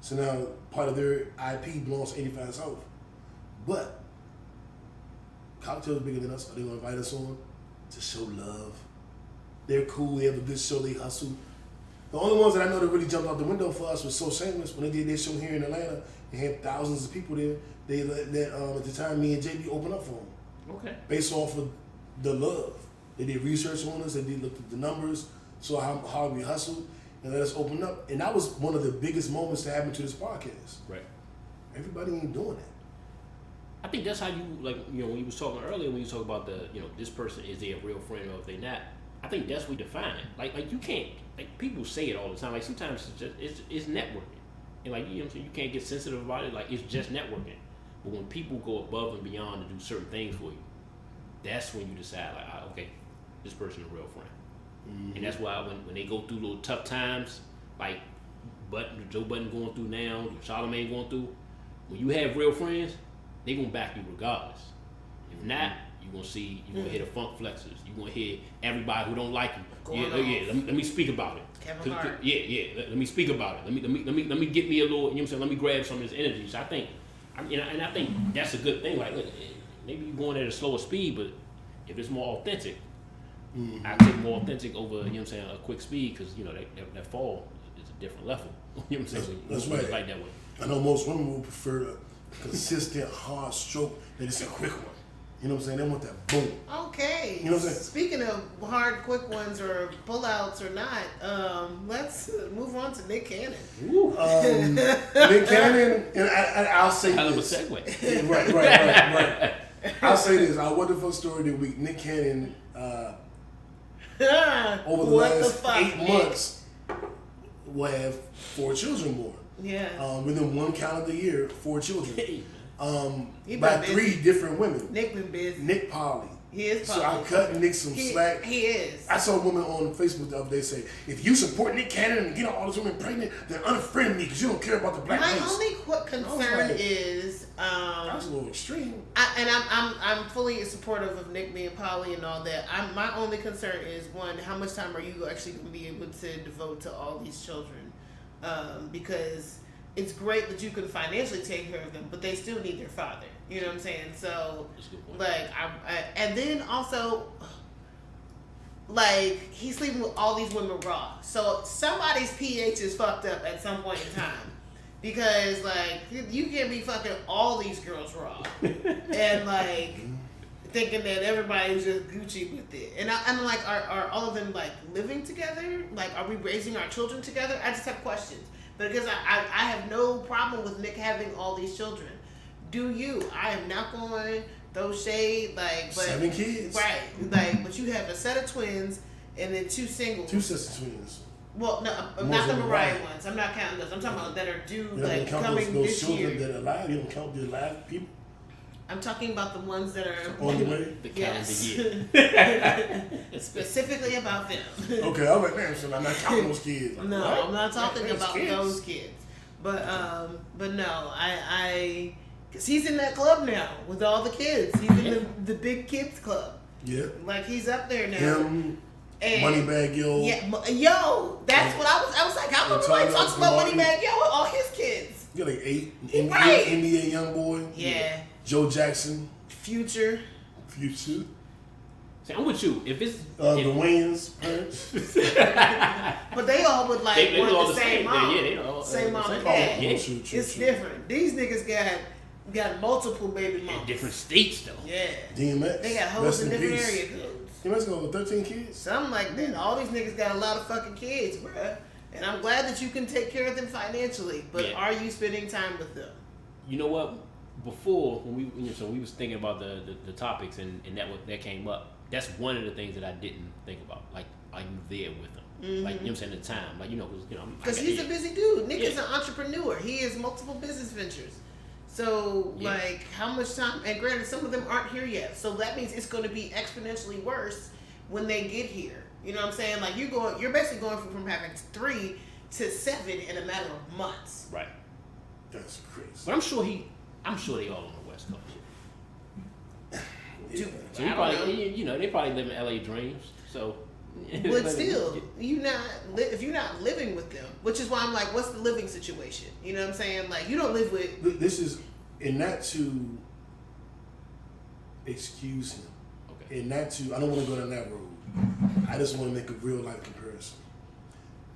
So now part of their IP belongs to 85 South. But Cocktails bigger than us. Are they gonna invite us on to show love? They're cool. They have a good show. They hustle. The only ones that I know that really jumped out the window for us was So Shameless when they did their show here in Atlanta. They had thousands of people there. They let that um, at the time me and JB open up for them Okay. based off of the love. They did research on us. They did look at the numbers, saw how hard we hustled, and let us open up. And that was one of the biggest moments to happen to this podcast. Right. Everybody ain't doing that. I think that's how you like you know when you was talking earlier when you talk about the you know this person is they a real friend or if they not. I think that's what we define it. Like like you can't like people say it all the time. Like sometimes it's just it's, it's networking, and like you know what I'm saying you can't get sensitive about it. Like it's just networking. But when people go above and beyond to do certain things for you, that's when you decide like ah, okay, this person a real friend. And that's why when, when they go through little tough times, like Budden, Joe Budden going through now, Charlemagne going through, when you have real friends, they gonna back you regardless. If not, you gonna see you gonna hear the funk flexors. You gonna hear everybody who don't like you. Yeah, off. yeah. Let me, let me speak about it. Kevin 'Cause- 'cause- Hart. Yeah, yeah. Let, let me speak about it. Let me let me let me let me get me a little. You know what I'm saying? Let me grab some of this energy. So I think, I mean, and I think that's a good thing. Like, look, eh, maybe you're going at a slower speed, but if it's more authentic, I take more authentic over, you know what I'm saying, a quick speed because, you know, that, that, that fall is a different level. you know what I'm saying? So That's right. Like that way. I know most women would prefer a consistent, hard stroke than just a quick one. You know what I'm saying? They want that boom. Okay. You know what I'm saying? Speaking of hard, quick ones or pullouts or not, um, let's uh, move on to Nick Cannon. Um, Nick Cannon, and, I, and I'll say Hell of a this. segue. Right, right, right, right. I'll say this. Our wonderful story of the week. Nick Cannon, uh, over the what last the fuck, eight Nick? months, will have four children born. Yeah. Um, within one calendar year, four children. Um, by three busy. different women. Nick been busy. Nick poly. he is So I cut Nick some he, slack. He is. I saw a woman on Facebook the other day say, if you support Nick Cannon and get all these women pregnant, then unfriend me because you don't care about the black My race. only concern like- is, um, That was a little extreme. I, and I'm, I'm I'm fully supportive of Nick being poly and all that. I'm my only concern is one, how much time are you actually going to be able to devote to all these children? Um, because it's great that you can financially take care of them, but they still need their father. You know what I'm saying? So, That's a good point. like, I, I and then also. Like he's sleeping with all these women raw, so somebody's pH is fucked up at some point in time, because like you can't be fucking all these girls raw, and like thinking that everybody's just Gucci with it. And I, I'm like, are, are all of them like living together? Like, are we raising our children together? I just have questions because I, I, I have no problem with Nick having all these children. Do you? I am not going throw shade like, but Seven kids. right? Like, but you have a set of twins and then two singles. Two sister twins. well, no, uh, One's not the Mariah right. ones. I'm not counting those. I'm talking about that are due You like count coming those, those this children year. that are alive. You don't count the alive people I'm talking about the ones that are on the way. the calendar Yes. year. specifically about them. Okay, I'm like, man, so I'm not counting those kids. No, What? I'm not talking Those about kids. those kids. But um, but no, I I, cause he's in that club now with all the kids. He's in the, the big kids club. Yeah. Like he's up there now. Him, and Moneybagg Yo. Yeah, yo, that's what I was. I was like, how come And nobody talks about Martin. Moneybagg Yo with all his kids? You got like eight. He NBA, right. NBA YoungBoy. Yeah, Joe Jackson. Future. Future. See, I'm with you. If it's Uh, if, the Wayans parents. But they all would like they, they want all the, the same same. mom. Yeah, yeah, they all Same uh, mom same and mom. dad. Yeah, True, true, it's true. different. These niggas got got multiple baby in moms. different states though. Yeah, DMX. they got hoes in different peace. area codes. DMX got over 13 kids. Something like that. All these niggas got a lot of fucking kids, bruh. And I'm glad that you can take care of them financially, but Yeah. are you spending time with them? You know what? Before when we you know, so we was thinking about the, the, the topics and, and that was, that came up. That's one of the things that I didn't think about. Like are you there with them? Like you know mm-hmm. what I'm saying the time. Like you know, 'cause, you know, Because got- he's a busy dude. Nick is an entrepreneur. He has multiple business ventures. So, Yeah. like, how much time? And granted, some of them aren't here yet. So that means it's going to be exponentially worse when they get here. You know what I'm saying? Like, you going, you're basically going from, from having three to seven in a matter of months. right. That's crazy. But I'm sure he, I'm sure they all on the West Coast. Yeah. So he I probably, know. you, you know, they probably live in LA dreams. So, But still, you not li- if you're not living with them, which is why I'm like, what's the living situation? You know what I'm saying? Like, you don't live with. This is, and not to excuse him, okay. and not to, I don't want to go down that road. I just want to make a real life comparison.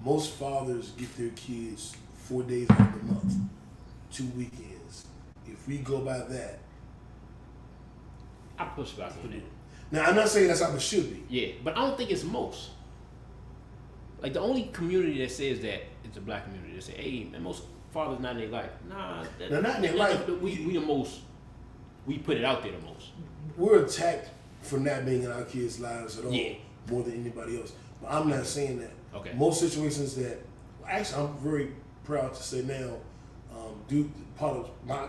Most fathers get their kids four days out of the month, two weekends. We go by that, I push back on that. now I'm not saying that's how it should be. Yeah, but I don't think it's most. Like the only community that says that is the black community. They say, "Hey, man, most fathers not in their life." Nah, that, They're not in their life. We we the most. We put it out there the most. We're attacked for not being in our kids' lives at all, Yeah. more than anybody else. But I'm not saying that. Okay. Most situations that, actually, I'm very proud to say now, um, due part of my,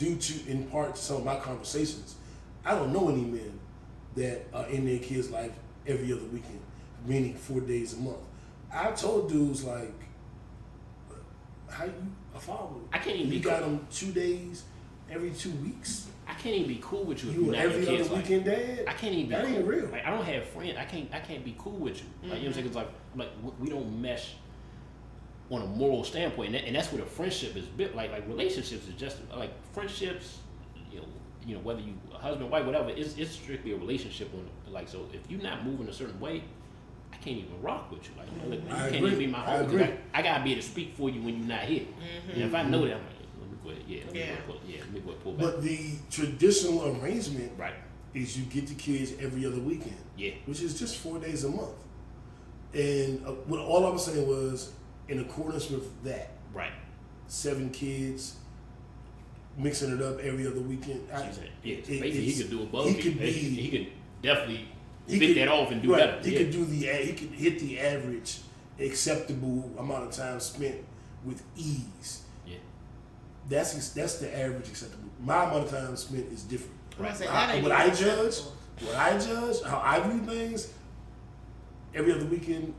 due to in part to some of my conversations, I don't know any men that are in their kids' life every other weekend, meaning four days a month. I told dudes like, how you a father? I can't even You be got cool. them two days every two weeks. I can't even be cool with you You in every other life. weekend dad. I can't even be That cool. ain't real. Like I don't have friends. I can't. I can't be cool with you. Like you know what I'm saying? Mm-hmm. 'Cause like, like we- we don't mesh on a moral standpoint, and, that, and that's where the friendship is built. Like like relationships is just like friendships. You know, you know whether you husband, wife, whatever. It's, it's strictly a relationship. On like so, if you're not moving a certain way, I can't even rock with you. Like you, know, like, you I can't agree. even be my I home. 'cause agree. I, I gotta be able to speak for you when you're not here. And if I know that, I'm like, let me go ahead. Yeah, let me Yeah. go ahead, pull, yeah, let me go ahead, pull back. But the traditional arrangement right. is you get the kids every other weekend, Yeah. which is just four days a month. And uh, what all I was saying was, in accordance with that, Right. seven kids, mixing it up every other weekend. I, She yeah, it- basically he could do above. He He could be. He could definitely he fit could- that off and do right, better. He yeah. could do the. a- He could hit the average acceptable amount of time spent with ease. yeah. That's that's the average acceptable. My amount of time spent is different. I'm gonna say, I- what I judge, what I judge, how I view things, every other weekend,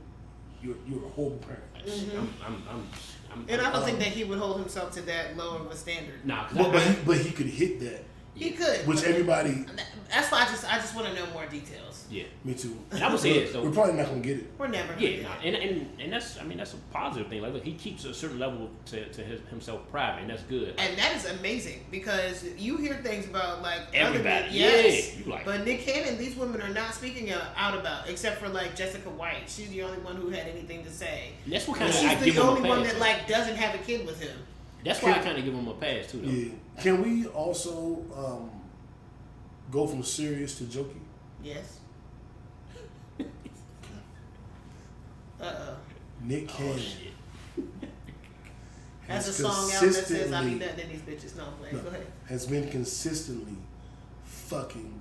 you're you're a horrible parent. I'm, I'm, I'm, I'm, And I don't Um, think that he would hold himself to that low of a standard. Nah, 'cause But, but he but he could hit that, He could. which everybody. That's why I just I just want to know more details. yeah, Me too. And I would say this, though. We're probably not gonna get it. We're never. gonna yeah, get nah, it. and, and and that's I mean that's a positive thing. Like look, he keeps a certain level to, to his, himself private, and that's good. And that is amazing because you hear things about like Everybody, men- yes, yeah, you like- but Nick Cannon, these women are not speaking out- out about, except for like Jessica White. She's the only one who had anything to say. And that's what And kind of she's give the him only one that like doesn't have a kid with him. That's why I kind of give him a pass too. Though. Yeah. Can we also um, go from serious to jokey? Yes. Uh oh. Nick Oh Cannon shit. Has has a song out that says "I consistently be nothing in these bitches." No, play. No. Go ahead. has been consistently fucking the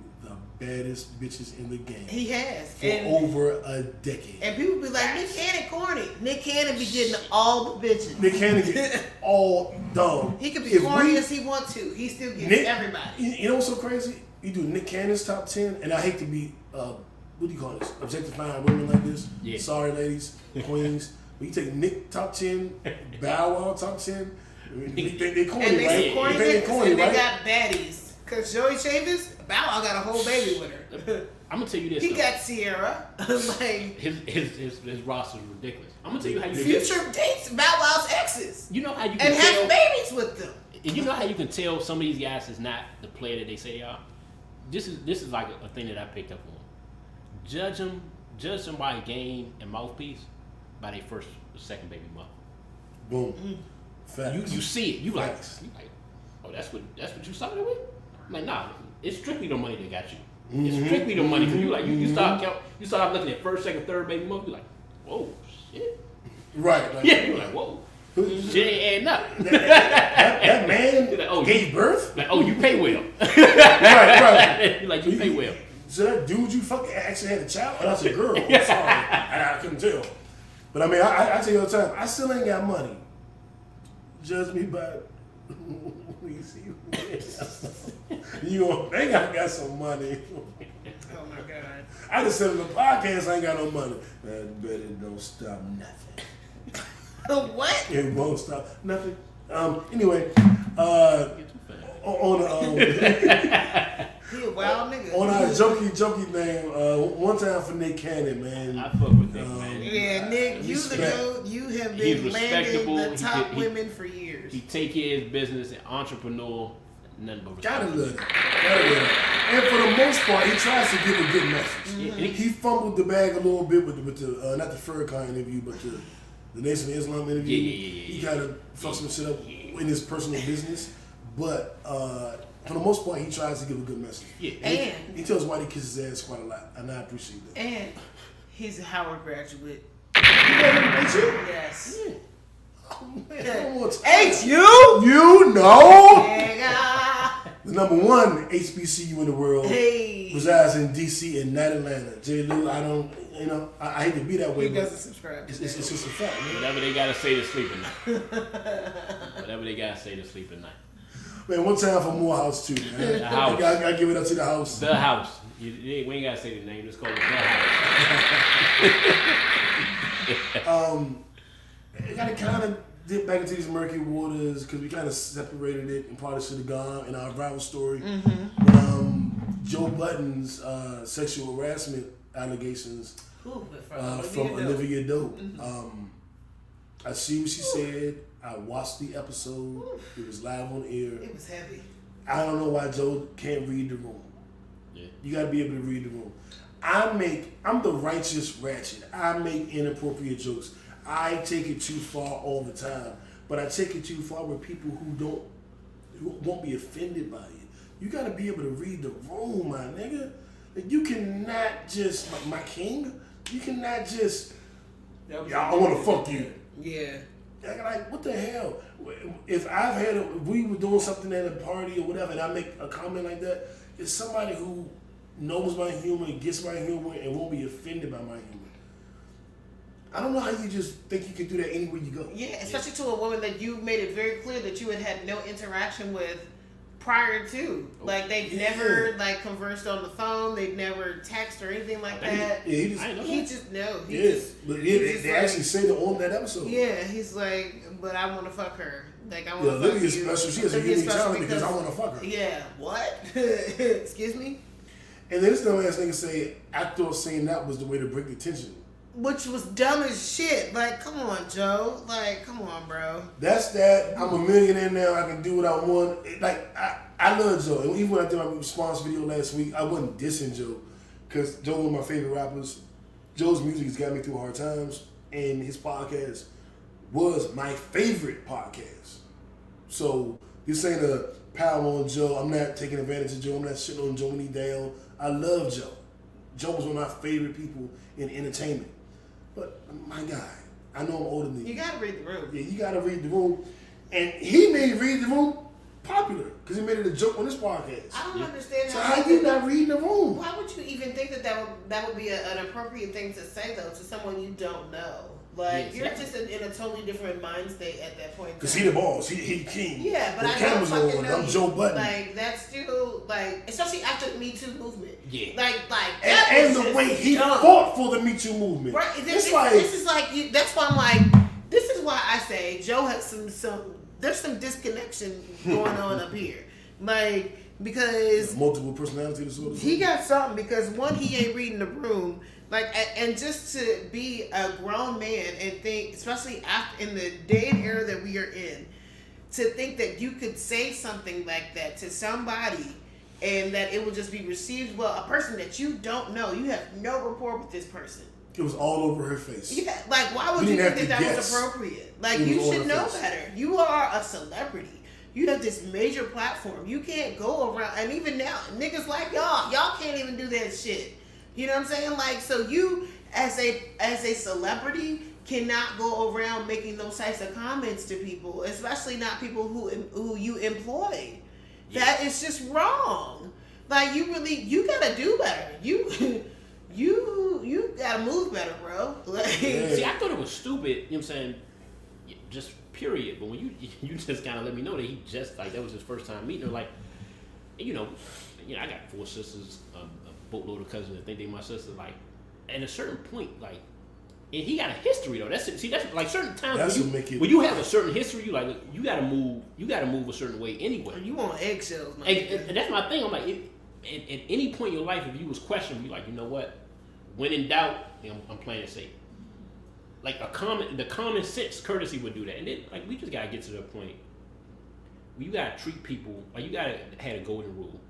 baddest bitches in the game He has, for and over a decade. and people be like, Nick Cannon corny. Nick Cannon be getting all the bitches. Nick Cannon get all dog. He could be If corny we- as he want to. He still gets Nick, everybody. You, you know what's so crazy? You do Nick Cannon's top ten, and I hate to be uh, what do you call this? Objectifying women like this. Yeah. Sorry, ladies, queens. But you take Nick top ten, Bow Wow top ten. They, they, they corny, And they right? some corny You think they corny, and they got baddies. Cause Joie Chavis, Bow Wow got a whole baby with her. I'm gonna tell you this. he though. got Ciara. like his his his, his roster is ridiculous. I'm gonna tell you how you Future dates Bow Wow's exes You know how you can and tell. has babies with them. And you know how you can tell some of these guys is not the player that they say they are. This is this is like a, a thing that I picked up on. Judge them, judge them by game and mouthpiece by their first or second baby mother. Boom. Mm-hmm. Facts. You you see it. You like you like. Oh, that's what that's what you started with. I'm like nah, it's strictly the money that got you. Mm-hmm. It's strictly the money because you like you, you start count, you start looking at first, second, third baby mother. You like, whoa, shit. Right. Like, Yeah, you're like, whoa, shit ain't adding up. that, that man Like, oh, gave birth? Like, oh, you pay well. right, right. You're like, you pay well. So that dude you fucking actually had a child? Oh, that's a girl. I'm sorry. I, I couldn't tell. But I mean, I, I, I tell you all the time, I still ain't got money. Judge me by we see you gonna think I got some money. Oh my god. I just said in the podcast I ain't got no money. Man, bet it don't stop nothing. what? It won't stop nothing. Um. Anyway, uh, on on um, wild nigga. on our jokey jokey thing, uh, one time for Nick Cannon, man. I fuck with Nick, Um, man. yeah, Nick, you the Respect. goat. You have been landing respectable. the top he- women for years. He take care of his business, and entrepreneur, nothing but respect. Gotta love it. Gotta love it. And for the most part, he tries to give a good message. Yeah, He, he fumbled the bag a little bit with the, with the uh, not the Farrakhan interview, but the the Nation of Islam interview. Yeah, yeah, yeah, yeah, He kind of fucked some shit up in his personal business, but uh, for the most part, he tries to give a good message. Yeah. And he- And- he, tells Whitey kiss his ass quite a lot, and I appreciate that. and he's a Howard graduate. You know him, ain't you? Yes. Man, one more time. H U. You know Nigga. The number one HBCU in the world Hey. resides in DC and not Atlanta. J. Lou, I don't, you know, I, I hate to be that way, He but doesn't subscribe. it's, it's, it's just a fact, man. Whatever they gotta say to sleep at night. Whatever they gotta say to sleep at night. Man, one time for Morehouse too, man. The house. I, gotta, gotta give it up to the house. The house. You, you ain't- we ain't gotta say the name. Just call it the house. Um, I gotta kind of dip back into these murky waters because we kind of separated it and probably should have gone in our rival story. Mm-hmm. But, um, Joe Budden's uh, sexual harassment allegations Ooh, from uh, Olivia from Dope. Olivia Dope. Um, I see what she said. I watched the episode. It was live on air. It was heavy. I don't know why Joe can't read the room. Yeah. You gotta be able to read the room. I make I'm the righteous ratchet. I make inappropriate jokes. I take it too far all the time, but I take it too far with people who don't who won't be offended by it. You gotta be able to read the room, my nigga. Like, you cannot just my, my king. You cannot just yeah. I want to fuck you. Yeah. Like, like, what the hell? If I've had, a, if we were doing something at a party or whatever, and I make a comment like that, it's somebody who knows my humor, gets my humor, and won't be offended by my humor. I don't know how you just think you can do that anywhere you go. Yeah, especially to a woman that you made it very clear that you had had no interaction with prior to. Oh, like they've Yeah. never like conversed on the phone. They've never texted or anything like oh, that. Yeah, he just, I know He that. just no. He yeah, just but he yeah, they, just they like- actually say that on that episode. Yeah, he's like, but I want to fuck her. Like I want Yeah, to fuck Olivia's you. special. She has a unique special talent because I wanna fuck her. Yeah, what? Excuse me. And then this dumb ass nigga say, I thought saying that was the way to break the tension. Which was dumb as shit. Like, come on, Joe. Like, come on, bro. That's that. I'm a millionaire now. I can do what I want. It- Like I, I love Joe. And even when I did my response video last week, I wasn't dissing Joe because Joe of my favorite rappers. Joe's music has got me through hard times, and his podcast was my favorite podcast. So this ain't a power on Joe. I'm not taking advantage of Joe. I'm not shitting on Joe down. I love Joe. Joe was one of my favorite people in entertainment. But my guy, I know I'm older than You You gotta read the room. yeah, you gotta read the room. And he made read the room popular because he made it a joke on his podcast. I don't understand So how. how you not reading the room? Why would you even think that that would that would be a, an appropriate thing to say though to someone you don't know? Like Yeah, you're exactly. just in, in a totally different mind state at that point. Because he the boss. He he king. Yeah, but the I don't cameras fucking on. know I'm you. Joe Budden. Like that's still like, especially after the Me Too movement. Yeah. Like like that and, and the way he dumb. fought for the Me Too movement. Right. This, It's this, like this is like you, that's why I'm like this is why I say Joe has some some there's some disconnection going on up here. Like because multiple personality disorders. he got something because one, he ain't reading the room. Like, and just to be a grown man and think, especially after in the day and era that we are in, to think that you could say something like that to somebody and that it will just be received well, a person that you don't know, you have no rapport with this person. it was all over her face. Yeah, like why would You you think that that was appropriate? Like It you should know face. better. You are a celebrity. You have this major platform. You can't go around and even now, niggas like y'all, y'all can't even do that shit. You know what I'm saying? Like so you as a as a celebrity cannot go around making those types of comments to people, especially not people who who you employ. That is just wrong. Like you really you gotta do better. You you you gotta move better, bro. Like See, I thought it was stupid. You know what I'm saying? Just period. But when you you just kind of let me know that he just like that was his first time meeting her, like, you know, you know, I got four sisters, a, a boatload of cousins that think they my sister. Like, at a certain point, like, and he got a history though. That's see, that's like certain times That's when, what make you, it- when you have a certain history, you like look, you gotta move, you gotta move a certain way anyway. you on eggshells, man. And, and, and that's my thing. I'm like, if, at, at any point in your life, if you was questioning, you like, you know what? When in doubt, I'm, I'm playing it safe. Like a common, the common sense courtesy would do that. And then, like, we just gotta get to the point where you gotta treat people like you gotta have a golden rule.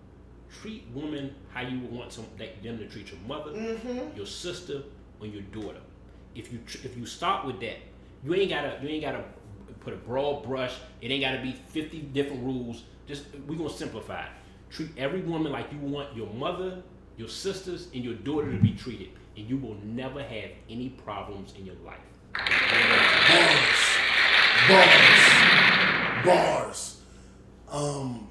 Treat women how you would want some like, them to treat your mother, your sister, or your daughter. If you tr- if you start with that, you ain't gotta you ain't gotta put a broad brush. It ain't gotta be fifty different rules. Just we gonna simplify. it. Treat every woman like you want your mother, your sisters, and your daughter to be treated, and you will never have any problems in your life. Bars. Bars. Bars. Um,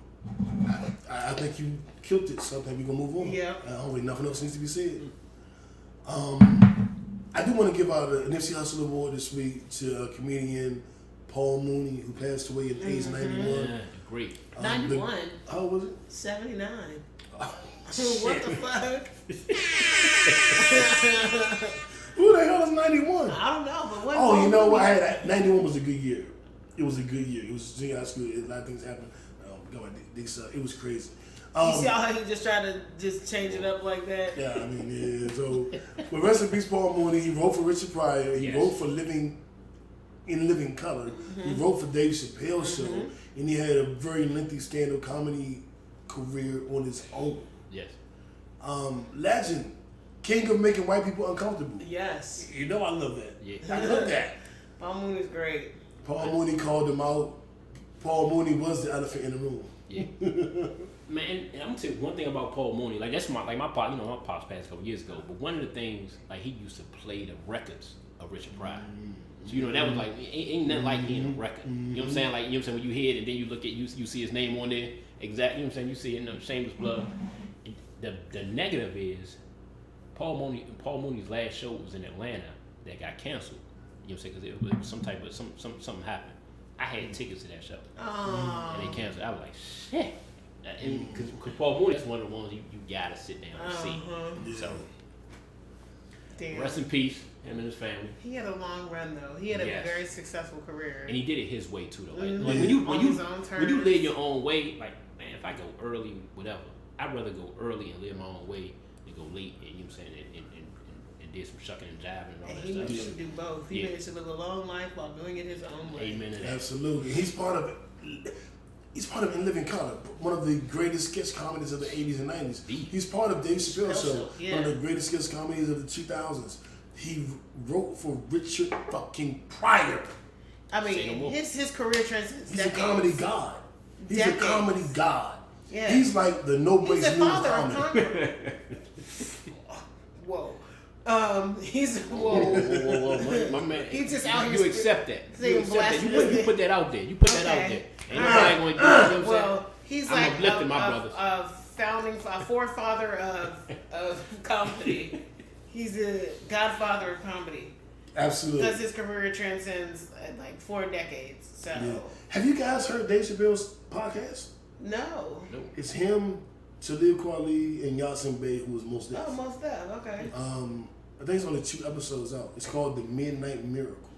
I, I think you killed it, so I we're gonna move on. Yeah. I don't think nothing else needs to be said. Um, I do want to give out an Nipsey Hussle Award this week to uh, comedian Paul Mooney, who passed away at age 91. Yeah, great. Um, 91. the- how old was it? 79. Oh, what the fuck? Who the hell is 91? I don't know, but what? Oh, you know what? I had 91 was a good year. It was a good year. It was junior high school. A lot of things happened. Um, God, they, they suck. It was crazy. You Um, see how he just tried to just change it up like that? yeah, I mean, yeah. So, but rest in peace, Paul Mooney. He wrote for Richard Pryor. He Yes. wrote for Living in Living Color. He wrote for Dave Chappelle Show, and he had a very lengthy stand-up comedy career on his own. Yes. Um, legend, king of making white people uncomfortable. Yes. You know, I love that. Yeah. I love that. Paul Moon is great. Paul Mooney called him out. Paul Mooney was the elephant in the room. Yeah. Man, and I'm gonna tell you one thing about Paul Mooney. Like that's my like my pop. You know, my pops passed a couple years ago. But one of the things like he used to play the records of Richard Pryor. Mm-hmm. So you know that was like ain't, ain't nothing like hearing a mm-hmm. record. You know what I'm saying? Like you know what I'm saying when you hear it and then you look at you you see his name on there. Exactly. You know what I'm saying? You see it in the Shameless Blood. The the negative is Paul Mooney. Paul Mooney's last show was in Atlanta that got canceled. You know what I'm saying? Because it, was- it was some type of some, some something happened. I had mm. tickets to that show Oh. and they canceled. I was like, shit. Because Paul Mooney is one of the ones you, you gotta sit down and see. Uh-huh. So Damn. rest in peace, him and his family. He had a long run though. He had a Yes. very successful career. And he did it his way too, though. Like, Mhm. like when you On when you when you live your own way, like man, if I go early, whatever, I'd rather go early and live my own way than go late. And you know what I'm saying, and, and, and, and, and did some shucking and jiving and all and that he stuff. managed to do both. He Yeah. managed to live a long life while doing it his own way. Amen to that. Absolutely. He's part of it. He's part of In Living Color, one of the greatest sketch comedies of the 80s and 90s. He's part of Dave Chappelle Chappelle Show, Show, yeah. one of the greatest sketch comedies of the 2000s. He wrote for Richard fucking Pryor. I Say no mean, his his career transcends He's decades. a comedy god. He's Decades. a comedy god. Yeah. He's like the no He's breaks a rule father of comedy. comedy. whoa. Um, he's whoa. Whoa, whoa, whoa, my, my man. He's just out you here accept that. You accept that. You put, you put that out there. You put that out there. Ain't nobody going to do it. You know what I'm saying? Well, he's I'm like uplifting a, my a- brothers. a founding, a forefather of of comedy. He's a godfather of comedy Absolutely. because his career transcends uh, like four decades. So Yeah. Have you guys heard Dave Chappelle's podcast? no, It's him, Talib Kweli, and Yasin Bey, who was most oh, most of okay. Um, I think it's only two episodes out. It's called The Midnight Miracle.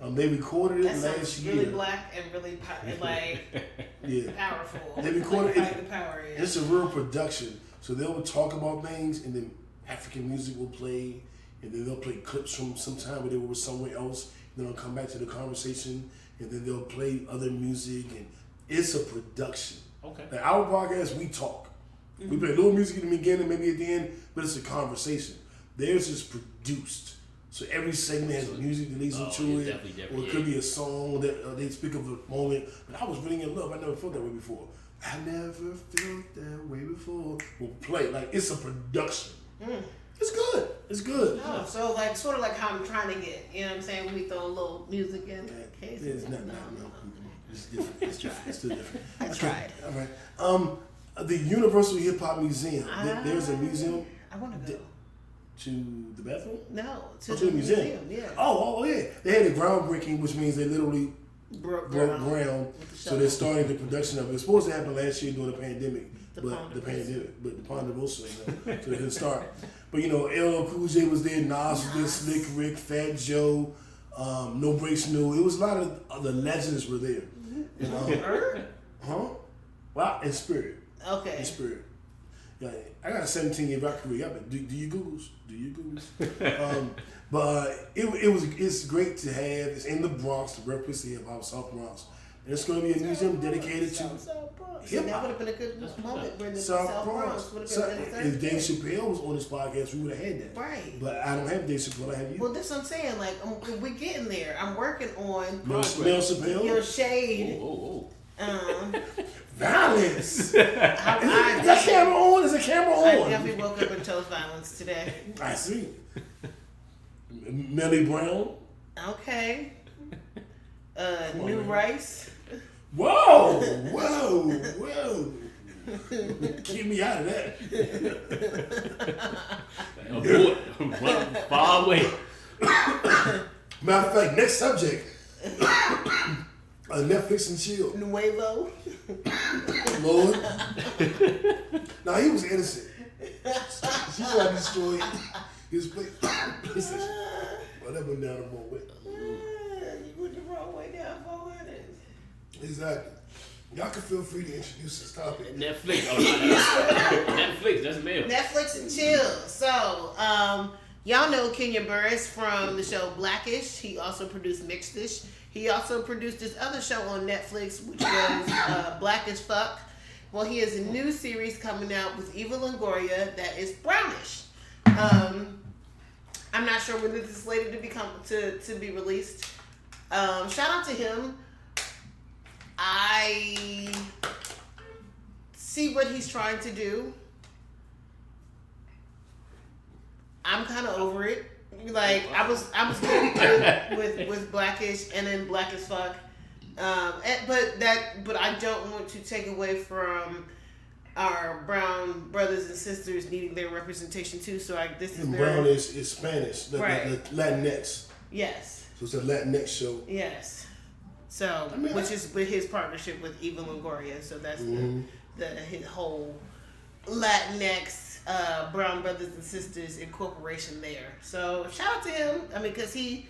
Um, they recorded it That last year. really black and really po- like Yeah. powerful. They recorded like, it- the power is. It's a real production. So they'll talk about things, and then African music will play, and then they'll play clips from some time where they were somewhere else. Then they'll come back to the conversation, and then they'll play other music, and it's a production. Okay. Like our podcast, we talk. We play a little music in the beginning, maybe at the end, but it's a conversation. Theirs is produced. So every segment has music that leads Oh, into it, definitely, or it could yeah. be a song that uh, they speak of a moment. But I was really in love. I never felt that way before. I never felt that way before. We'll play like it's a production. Hmm. It's good. It's good. Oh, so like sort of like how I'm trying to get. You know what I'm saying? We throw a little music in there. Okay, It's not, no, no. It's different. It's different. It's still different. I Okay, tried. All right. Um, the Universal Hip Hop Museum. There- There's a museum I want to go. To the bathroom. No, to Oh, the museum. Yeah. Oh, oh, yeah. They had a groundbreaking, which means they literally Broke broke ground. ground. The So they're starting the production of it. It was supposed to happen last year during the pandemic, The but the pandemic, but the Ponderosa, you know, so they didn't start. But you know, LL Cool J was there, Nas was there, Slick Rick, Fat Joe, um, No Breaks New. It was a lot of, of the legends were there. And, um, Er? huh? Wow, in spirit, Okay. in spirit. Yeah, I got a 17 year rap career. Yeah, but do, do you Googles? Do you Googles? um, but it, it was it's great to have. It's in the Bronx, the birthplace of hip hop, South Bronx. And it's going to be a museum dedicated to South, South Bronx. hip And that would have been a good moment when the South, South, Bronx. Bronx, would have been a if good Dave Chappelle was on this podcast, we would have had that. Right. But I don't have Dave Chappelle. I have you. Well, that's what I'm saying. Like, um, we're getting there. I'm working on Mel, Chappelle. your shade. Oh, oh, Um, Violence. Is I, that camera on? Is the camera I on? definitely woke up and chose violence today. I see. M- Melly Brown. Okay. Uh, on, new man. rice. Whoa, whoa, whoa. Keep me out of that. oh. Avoid. Run far away. Matter of fact, next subject. uh, Netflix and chill. Nuevo. Lord. now he was innocent. She tried to destroy his place. well, that went down the wrong way. You went the wrong way down 400. Exactly. Y'all can feel free to introduce this topic. Netflix. Oh, no, that's- Netflix. That's Mel. Netflix and chill. So, um, y'all know Kenya Barris from the show Blackish. He also produced Mixed-ish. He also produced this other show on Netflix, which was uh, Black as Fuck. Well, he has a new series coming out with Eva Longoria that is brownish. Um, I'm not sure when this is slated to become to to be released. Um, shout out to him. I see what he's trying to do. I'm kind of over it. Like I was, I was good with, with Blackish and then Black as Fuck. Um, and- but that, but I don't want to take away from our brown brothers and sisters needing their representation too. So I, this is And their Brown is, is Spanish, the, Right. the, the Latinx. yes, So it's a Latinx show. yes. So mean, which I- is with his partnership with Eva Longoria. So that's Mhm. the the his whole Latinx uh, brown brothers and sisters incorporation there. So shout out to him. I mean, because he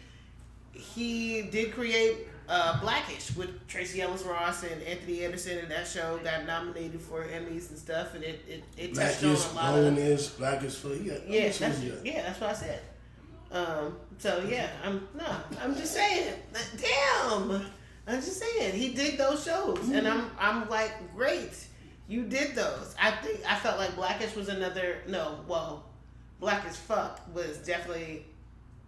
he did create uh, Blackish with Tracee Ellis Ross and Anthony Anderson, and that show got nominated for Emmys and stuff, and it it, it touched on a lot of brownish, blackish, for got, yeah, that's, yeah, that's what I said. Um, so yeah, I'm no, I'm just saying. Damn, I'm just saying he did those shows, and I'm I'm like, great, you did those. I think I felt like Blackish was another no, well, Black as Fuck was definitely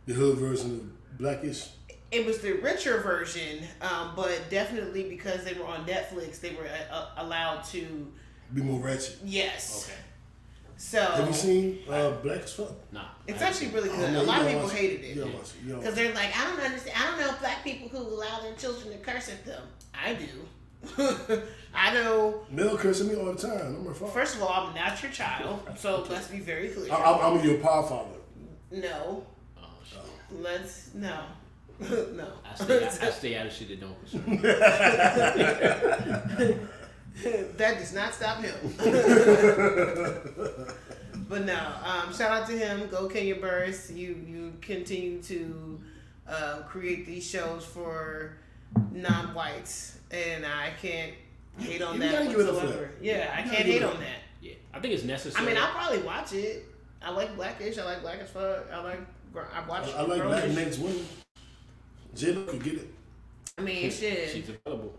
The hood version of blackish. it was the richer version, um, but definitely because they were on Netflix, they were uh, allowed to Be more ratchet. yes. Okay. So Have you seen uh, Black as Fuck? Nah. it's actually really Oh, good. no, a lot of people hated it. gotta watch it. You gotta Because they're like, I don't understand. I don't know black people who allow their children to curse at them. I do. I know. Mel cursing me all the time. I'm her father. First of all, I'm not your child, so let's be very clear. I, I'm, I'm your power father. no, Oh, shit. let's no, no. I stay, I, I stay out of shit that don't concern me. that does not stop him. but no, um, shout out to him. Go Kenya Barris. You you continue to uh, create these shows for non-whites, and I can't hate on You that gotta give it up for whatsoever. that. Yeah, I You can't hate on that. Yeah, I think it's necessary. I mean, I'll probably watch it. I like Blackish. I like Black as Fuck. I like. gr- I watch. I, I like Black Latinx women. J-Lo could get it. I mean, shit. She's available.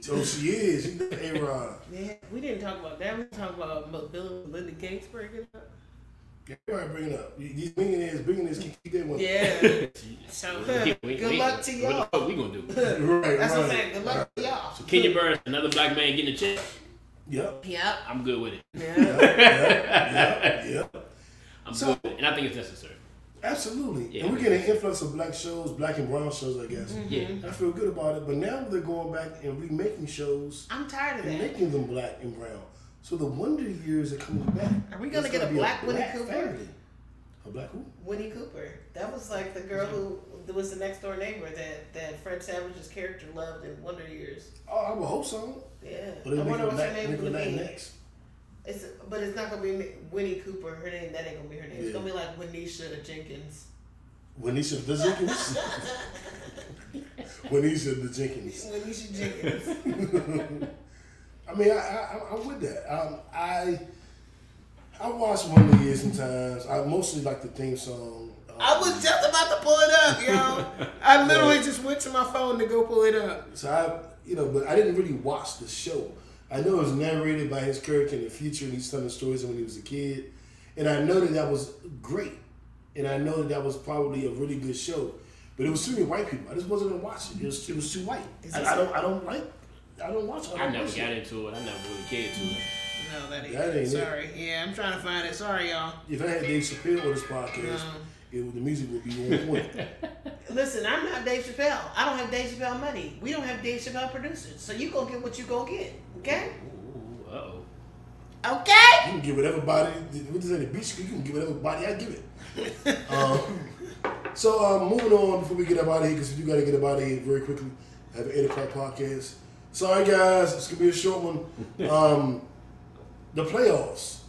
So she is. She's a Rod. Yeah, we didn't talk about that. We talked about Bill and Linda Gates breaking up. Everybody bring it up. These billionaires, billionaires can keep their women. Yeah. So We- we- good we- luck to y'all. the fuck we gonna do? Right, That's right. what I'm saying. Good luck to y'all. So Kenya Barris, another black man getting a check. Yep. Yep. I'm good with it. Yeah. Yep. Yep. Yep. I'm So- good, and I think it's necessary. Absolutely. Yeah, and we're getting is. an influx of black shows, black and brown shows, I guess. Mm-hmm. Yeah. I feel good about it. But now they're going back and remaking shows I'm tired of and that. making them black and brown. So the Wonder Years are coming back. Are we gonna It's get a be black Winnie Cooper? family. A black who? Winnie Cooper. That was like the girl who that was the next door neighbor that, that Fred Savage's character loved in Wonder Years. Oh, I would hope so. Yeah. But I wonder what her name make is a gonna black be. next. It's but it's not gonna be Winnie Cooper. Her name that ain't gonna be her name. It's gonna be like Winisha Jenkins. Wenisha the Jenkins. Wenisha the Jenkins. Winisha Jenkins. I mean, I, I, I'm with that. Um, I I watch Wonder Years sometimes. I mostly like the theme song. Um, I was just about to pull it up, yo. I literally just went to my phone to go pull it up. So I, you know, but I didn't really watch the show. I know it was narrated by his character in the future, and he's telling stories of when he was a kid, and I know that that was great, and I know that that was probably a really good show. But it was too many white people. I just wasn't gonna watch it. It was, it was too white. Is I, this I a- don't, I don't like, I don't watch. I, I never got it. into it. I never really cared to it. No, that ain't, That ain't it. Sorry. Yeah, I'm trying to find it. Sorry, y'all. If I had Dave Chappelle on this podcast, No. It the music would be on point. Listen, I'm not Dave Chappelle. I don't have Dave Chappelle money. We don't have Dave Chappelle producers. So you gonna get what you gonna get. Okay? Uh oh. Okay? You can give whatever body. What is that? The beach. You can give whatever body I give it. um, so um, moving on before we get up out of here, because we do got to get up out of here very quickly. I have an eight o'clock podcast. Sorry guys, it's gonna be a short one. Um, the playoffs.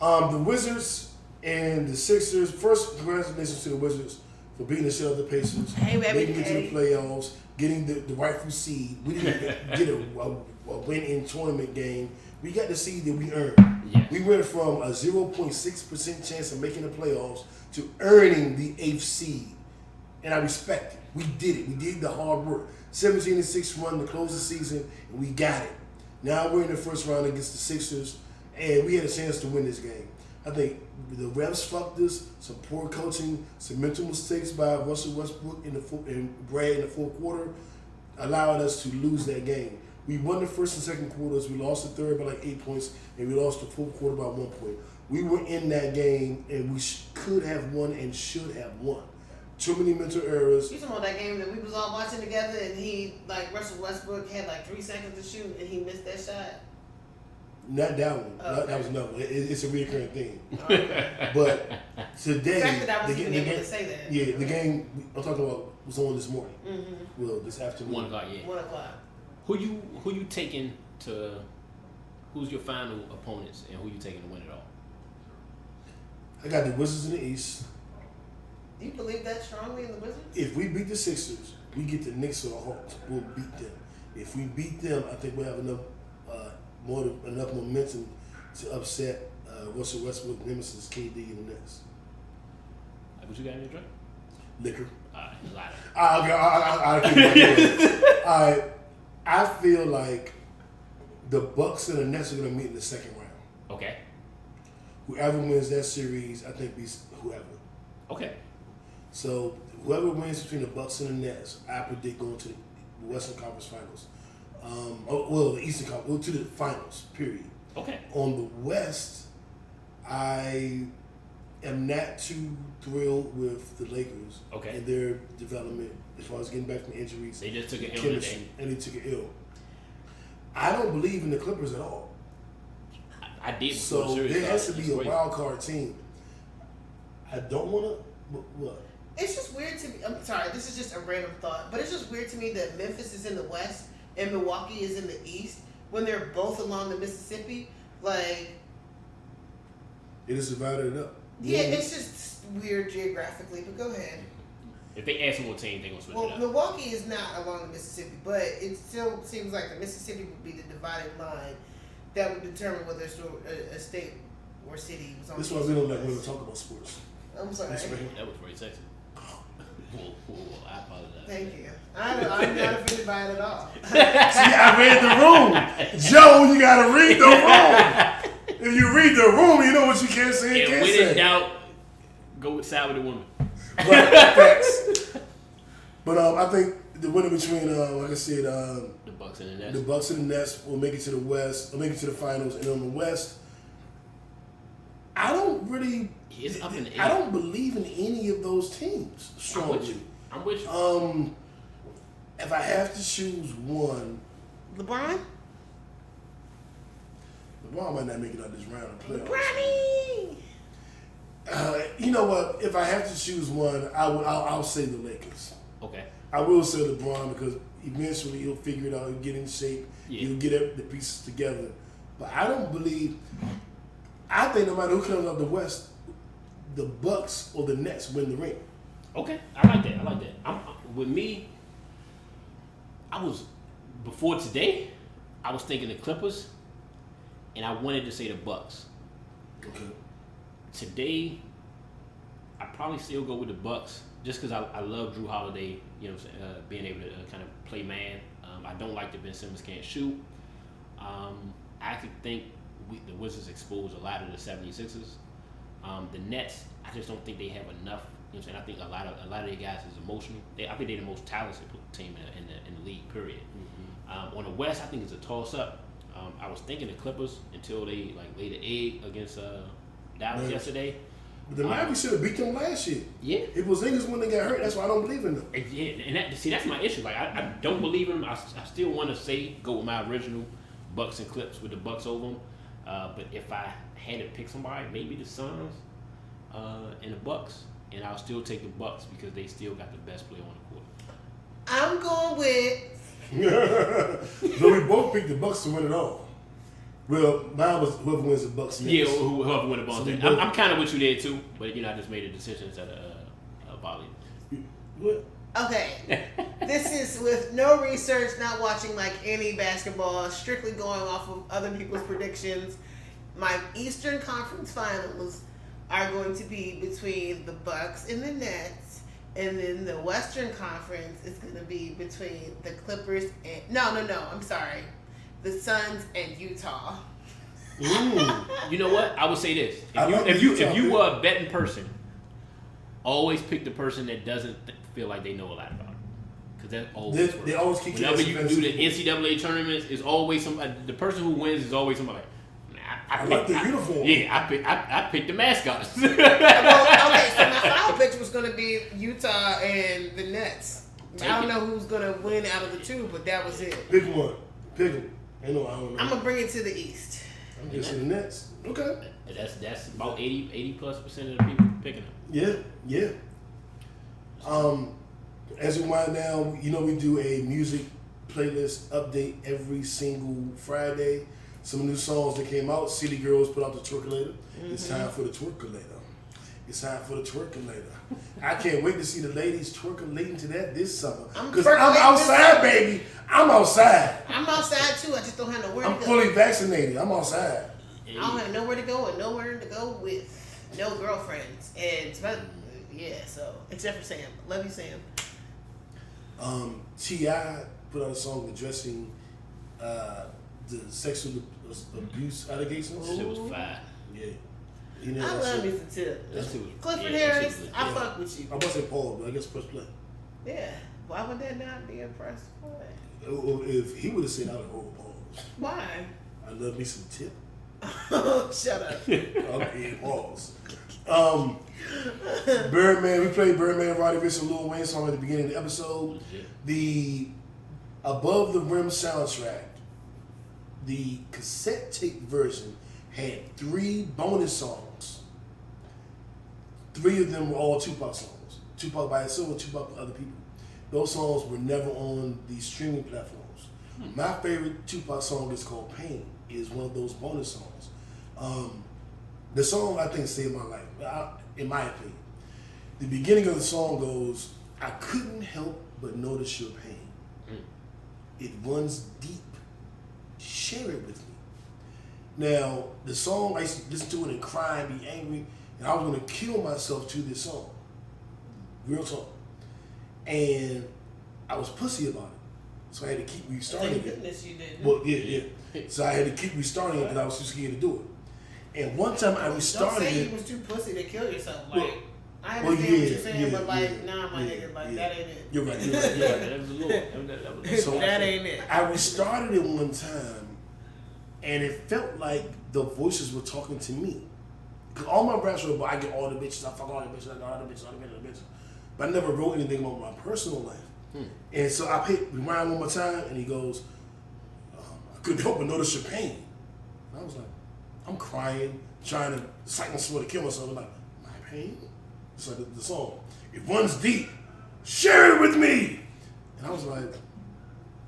Um, the Wizards and the Sixers. First, congratulations to the Wizards for beating the shit out of the Pacers. Hey, baby, making it to the playoffs, getting the, the rightful seed. We didn't get a, a, a win-in tournament game. We got the seed that we earned. Yes. We went from a 0.6% chance of making the playoffs to earning the eighth seed. And I respect it. We did it. We did the hard work. 17 and 6 run to close the season, and we got it. Now we're in the first round against the Sixers, and we had a chance to win this game. I think the refs fucked us, some poor coaching, some mental mistakes by Russell Westbrook in the fourth, and Brad in the fourth quarter allowed us to lose that game. We won the first and second quarters. We lost the third by like eight points, and we lost the fourth quarter by one point. We were in that game, and we sh- could have won and should have won. Too many mental errors. You talking about that game that we was all watching together and he like Russell Westbrook had like three seconds to shoot and he missed that shot? Not that one. Oh, That- that was another one. It, it's a recurring thing. Okay. But today, the fact that I was the, even the able game, to say that. yeah, the game I'm talking about was on this morning. Mm-hmm. Well, this afternoon. One o'clock, yeah. One o'clock. Who you who you taking to? Who's your final opponents and who you taking to win it all? I got the Wizards in the East. Do you believe that strongly in the Wizards? If we beat the Sixers, we get the Knicks or the Hawks. We'll beat them. If we beat them, I think we'll have enough more enough momentum to upset uh, Russell Westbrook, Nemesis, KD, and the Knicks. Like, what you got in your drink? Liquor. Alright, a lot. I, okay, I, I, I, I, I, I feel like the Bucks and the Nets are going to meet in the second round. Okay. Whoever wins that series, I think beats whoever. Okay. So whoever wins between the Bucks and the Nets, I predict going to the Western Conference Finals. Um, oh, well, the Eastern Conference, well, to the finals. Period. Okay. On the West, I am not too thrilled with the Lakers Okay. and their development as far as getting back from injuries. They just took an L chemistry, today. and they took it ill. I don't believe in the Clippers at all. I, I did before the So series there has to be a crazy. wild card team. I don't want to. What? It's just weird to me. I'm sorry, this is just a random thought, but it's just weird to me that Memphis is in the West and Milwaukee is in the East when they're both along the Mississippi. Like, It is divided up. yeah, it's just weird geographically. But go ahead. If they add some more teams, they gonna switch Well, it up. Milwaukee is not along the Mississippi, but it still seems like the Mississippi would be the dividing line that would determine whether it's a, a state or city was on. This is the why East we or don't like when we talk about sports. I'm sorry. That was very sexy. Whoa, whoa, I apologize. Thank you. I don't, I'm not offended by it at all. See, I read the room. Joe, you gotta read the room. If you read the room, you know what you can say and And can't when say. in doubt, go with side with the woman. But, facts. but um, I think the winner between, uh, like I said, um, The Bucks and the Nets. the Bucks and the Nets will make it to the West, will make it to the finals, and on the West, I don't really. It's up in the I don't believe in any of those teams I'm with you. I'm with you. Um, if I have to choose one, LeBron? LeBron might not make it out this round of playoffs. LeBron! Uh, you know what? If I have to choose one, I would. I'll, I'll say the Lakers. okay. I will say LeBron because eventually he'll figure it out. He'll get in shape. Yeah. He'll get the pieces together. But I don't believe. I think no matter who comes out the West, the Bucks or the Nets win the ring. Okay, I like that. I like that. I'm, with me, I was before today. I was thinking the Clippers, and I wanted to say the Bucks. Okay. Today, I probably still go with the Bucks just because I, I love Jrue Holiday. You know, what I'm saying, uh, being able to uh, kind of play man. Um, I don't like that Ben Simmons can't shoot. Um, I actually think we, the Wizards exposed a lot of the 76ers. Um, the Nets, I just don't think they have enough. You know what I'm saying? I think a lot of a lot of their guys is emotional. They, I think they're the most talented team in the, in the, in the league. Period. Um, on the West, I think it's a toss up. Um, I was thinking the Clippers until they like laid an egg against uh, Dallas Man. yesterday. But the Mavericks should have beat them last year. Yeah. It was niggas when they got hurt. That's why I don't believe in them. And, yeah, and that, see, that's my issue. Like, I, I don't believe him. I, I still want to say go with my original Bucks and Clips with the Bucks over them. Uh, but if I had to pick somebody, maybe the Suns uh, and the Bucks, and I'll still take the Bucks because they still got the best player on the court. I'm going with. so we both picked the Bucks to win it all. Well, mine was whoever wins the Bucks. Next. Yeah, whoever win the ball. So I'm, I'm kind of with you there too, but you know, I just made a decision instead of uh, a volley. What? Okay. this is with no research, not watching like any basketball, strictly going off of other people's predictions. My Eastern Conference Finals are going to be between the Bucks and the Nets, and then the Western Conference is going to be between the Clippers and no, no, no. I'm sorry, the Suns and Utah. Mm. You know what? I would say this: if you if you Utah if you were a betting person, always pick the person that doesn't th- feel like they know a lot about it, because that always They, works. they always keep Whenever you do the. NCAA tournaments, it's always somebody. The person who wins is always somebody. Like, I, I like the uniform. Yeah, I pick. I, I picked the mascots. well, okay, so my final pitch was going to be Utah and the Nets. Take I don't it. know who's going to win out of the two, but that was it. Pick one. Pick them. I know. I don't know. I'm gonna bring it to the East. I'm guessing the Nets. Okay. that's that's about 80, 80 plus percent of the people picking them. Yeah. Yeah. Um, as we wind down, you know we do a music playlist update every single Friday. Some new songs that came out. City Girls put out the Twerkulator. It's time for the Twerkulator. It's time for the Twerkulator. I can't wait to see the ladies twerkulating to that this summer. I'm Because I'm, outside, baby. I'm outside. I'm outside too. I just don't have nowhere I'm to go. fully vaccinated. I'm outside. I don't have nowhere to go and nowhere to go with no girlfriends. And yeah, so except for Sam. Love you, Sam. Um, T.I. put out a song addressing uh, the sexual abuse allegations. That shit was fire. Yeah. You know I love shit. me some tip. That shit was. Clifford yeah, Harris, was- I yeah. fuck with you. I wasn't Paul, but I guess press play. Yeah. Why would that not be impressed? Why? Oh, If he would have said, I would have oh, pause. Why? I love me some tip. Shut up. Okay, pause. Um, Birdman, we played Birdman, Roddy Ricch, and Lil Wayne song at the beginning of the episode. Legit. The Above the Rim soundtrack, the cassette tape version had three bonus songs. Three of them were all Tupac songs. Tupac by himself and Tupac with other people. Those songs were never on the streaming platforms. My favorite Tupac song is called Pain. It is one of those bonus songs. Um, the song I think saved my life, I- in my opinion. The beginning of the song goes, I couldn't help but notice your pain. It runs deep. Share it with me. Now, the song, I used to listen to it and cry and be angry, and I was going to kill myself to this song. Real talk. And I was pussy about it. So I had to keep restarting Thank it. goodness you didn't. Well, yeah, yeah. So I had to keep restarting it because I was too scared to do it. And one time I restarted Don't say you it. was too pussy to kill yourself. Well- Like, I well, understand what you're saying, yeah, but like, yeah, nah, my yeah, nigga, like yeah. that ain't it. You're right. You're right. You're Yeah, right. that was a little. That was, that was, So- that ain't it. I restarted it one time, and it felt like the voices were talking to me. Cause all my raps were about I get all the bitches, I fuck all the bitches, I got all the bitches, all the bitches, all the bitches. But I never wrote anything about my personal life. And so I picked rewind one more time, and he goes, um, I couldn't help but notice your pain. And I was like, I'm crying, trying to cite myself to kill myself. I'm like, my pain? It's like the, the song. It runs deep. Share it with me. And I was like,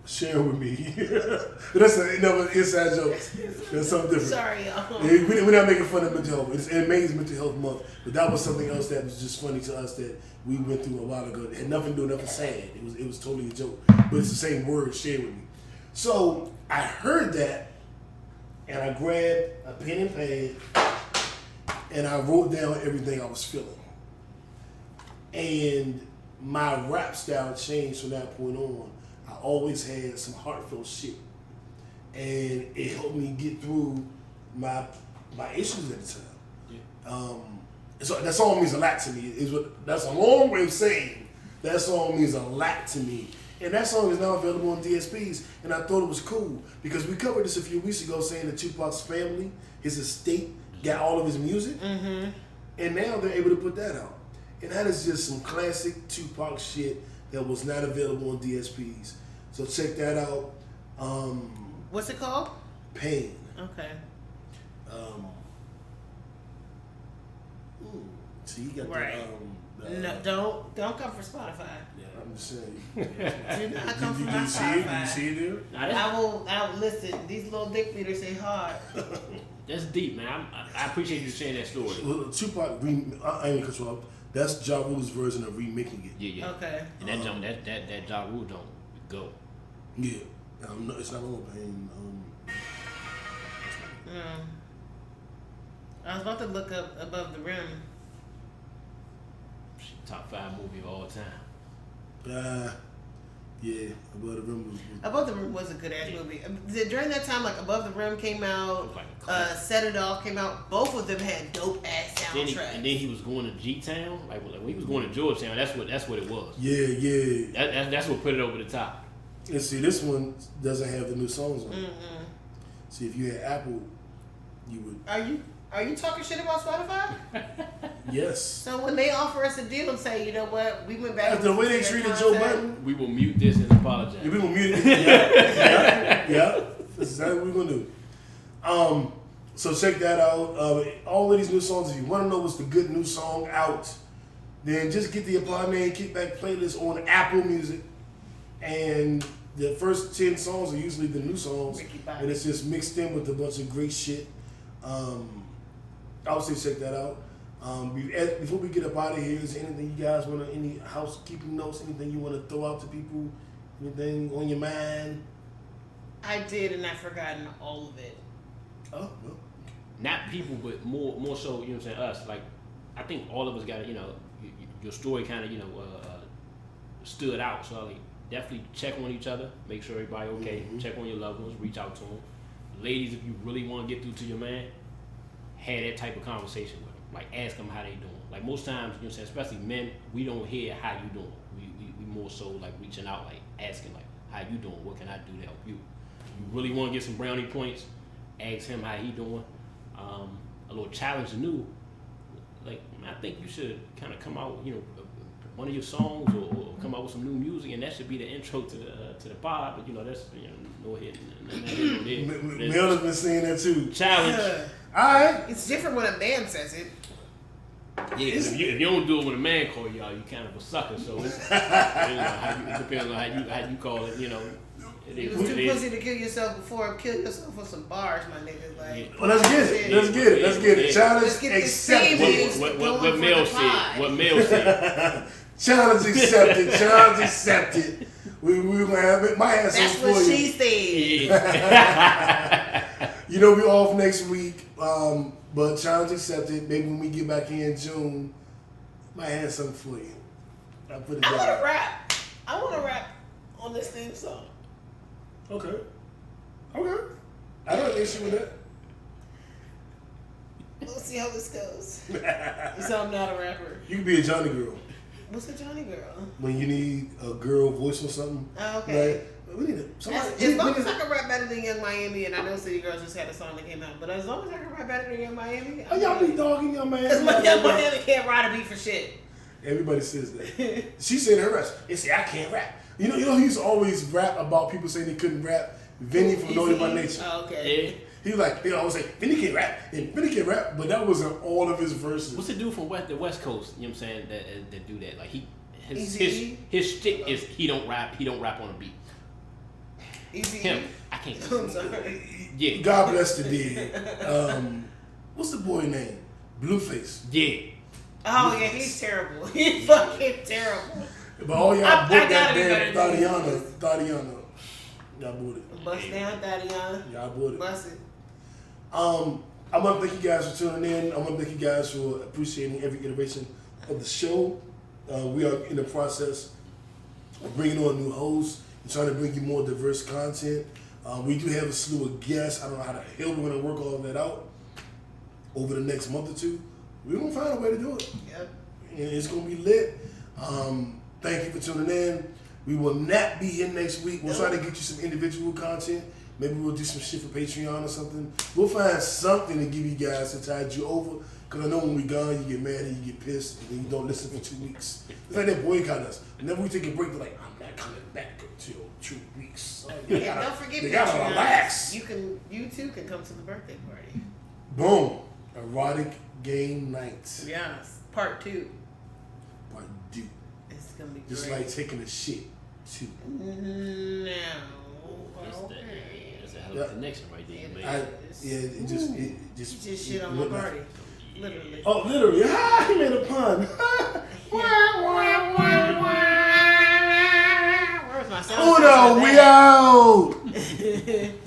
share it with me. That's a, another inside joke. That's something different. Sorry, y'all. We, we're not making fun of mental health. It's an amazing mental health month, but that was something else that was just funny to us that we went through a while ago. It had nothing to do with nothing sad. It was it was totally a joke, but it's the same word Share with me. So I heard that, and I grabbed a pen and pad, and I wrote down everything I was feeling. And my rap style changed from that point on. I always had some heartfelt shit and it helped me get through my my issues at the time. Um, so that song means a lot to me. Is what that's a long way of saying that song means a lot to me. And that song is now available on DSPs, and I thought it was cool because we covered this a few weeks ago, saying that Tupac's family, his estate, got all of his music, and now they're able to put that out. And that is just some classic Tupac shit that was not available on DSPs. So check that out. Um, What's it called? Pain. Okay. Um, ooh, see, you got Right. the, um, the, No, don't don't come for Spotify. Yeah, I'm just saying. Do not come you, for you, my you see it? You Spotify. see it there? Now, I will. I will listen. These little dick beaters say hard. that's deep, man. I'm, I, I appreciate you sharing that story. Well, Tupac, re- I, I ain't gonna cut you off. That's Ja Rule's version of remaking it. Yeah, yeah. Okay. And that jump, that that that Ja Rule don't go. Yeah. Um, no, it's not on Pain. Um, Mm. I was about to look up above the rim. Top five movie of all time. uh, yeah, Above the Rim was. was Above the Rim was a good ass movie. Um, During that time, like Above the Rim came out, Like uh. Set It Off came out. Both of them had dope ass Then he, and then he was going to G Town. Like, like when he was going to Georgetown, that's what that's what it was. yeah, yeah. That, that, that's what put it over the top. And see, this one doesn't have the new songs on it. Mm-mm. See, if you had Apple, you would. Are you are you talking shit about Spotify? Yes. so when they offer us a deal and say, you know what, we went back. After the and way they treated their Joe content. Budden, We will mute this and apologize. Yeah, we gonna mute it. Yeah, yeah, yeah. That's exactly what we're gonna do. Um, so check that out. Uh, all of these new songs. If you want to know what's the good new song out, then just get the Apartment Kickback playlist on Apple Music, and the first ten songs are usually the new songs, and it's just mixed in with a bunch of great shit. Um, I would say check that out. Um, before we get up out of here, is there anything you guys want to, any housekeeping notes, anything you want to throw out to people, anything on your mind? I did, and I've forgotten all of it. Oh, well, not people, but more more so, you know what I'm saying, us. Like, I think all of us got to, you know, y- y- your story kind of, you know, uh, uh, stood out. So, like, definitely check on each other, make sure everybody okay. Mhm. Check on your loved ones, reach out to them. Ladies, if you really want to get through to your man, have that type of conversation with them. Like, ask them how they doing. Like, most times, you know what I'm saying, especially men, we don't hear how you doing. We, we, we more so, like, reaching out, like, asking, like, how you doing? What can I do to help you? You really want to get some brownie points, ask him how he doing. Um, a little challenge new. Like I think you should kind of come out, you know, one of your songs or, or come out with some new music, and that should be the intro to the uh, to the pod. But you know, that's you know, no hit. Mel has been saying that too. Challenge. All right. It's different when a man says it. Yeah, if you, if you don't do it when a man call you out, you kind of a sucker. So it's, you know, how you, it depends on how you how you call it. You know, it You was too it is. pussy to kill yourself before I kill yourself for some bars, my nigga. Like, Yeah. Well, let's get it. Let's get it. Let's get it. Yeah. Challenge Let's get this accepted. theme What, what, what, what for Mel said. What Mel said. Challenge accepted. Challenge accepted. We we gonna have it. My ass that's what for you. she said. You know, we off next week, um, but challenge accepted. Maybe when we get back here in June, might have something for you. I put it I want to rap. I want to rap on this theme song. Okay. Okay. I don't have an issue with that. We'll see how this goes. so I'm not a rapper. You can be a Johnny girl What's a Johnny girl? when you need a girl voice or something. Oh, okay. Right? We need to. Somebody, As, as long as I can rap better than Yung Miami, and I know City Girls just had a song that came out, but as long as I can rap better than Yung Miami, Oh, y'all be dogging your man. Because my Yung Miami can't ride a beat for shit. Everybody says that. she said her rest. They say I can't rap. You know, you know, he's always rap about people saying they couldn't rap. Vinny from Naughty by Nature. Oh, okay. Yeah. He like they always say Vinny can't rap and Vinny can't rap, but that wasn't all of his verses. What's the dude from West, the West Coast? You know what I'm saying? That that, that do that. Like he, his Eazy his his shtick is he don't rap. He don't rap on a beat. Eazy. Him. I can't. I'm sorry. Yeah. God bless the dead. Um, what's the boy name? Blueface. Yeah. Oh yeah, he's terrible. He's fucking terrible. But all y'all I- I bought that gotta be damn better than Thotiana. this. Thotiana. Y'all bought it. Bust down, Thotiana. Y'all bought it. Bust it. Um, I want to thank you guys for tuning in. I want to thank you guys for appreciating every iteration of the show. Uh, we are in the process of bringing on new hosts trying to bring you more diverse content. Uh, we do have a slew of guests. I don't know how the hell we're going to work all of that out over the next month or two. We're going to find a way to do it. Yep. And it's going to be lit. Um, thank you for tuning in. We will not be here next week. We'll try to get you some individual content. Maybe we'll do some shit for Patreon or something. We'll find something to give you guys to tide you over. Because I know when we're gone, you get mad and you get pissed and then you don't listen for two weeks. It's like they boycott us. Whenever we take a break, they're like, I'm not coming back until two weeks. They And gotta- don't forget they gotta Patreon. relax. You can you too can come to the birthday party. Boom. Erotic game night. Yes. Part two. But do. It's gonna be Just great. like taking a shit too. no. That's, the, Okay. that's a hell of Yeah. a connection right there, It. I, yeah, it just, it You just, just shit on my looked like- party. Literally. Oh, literally. Ah, he made a pun. Where's my? Uno, we out.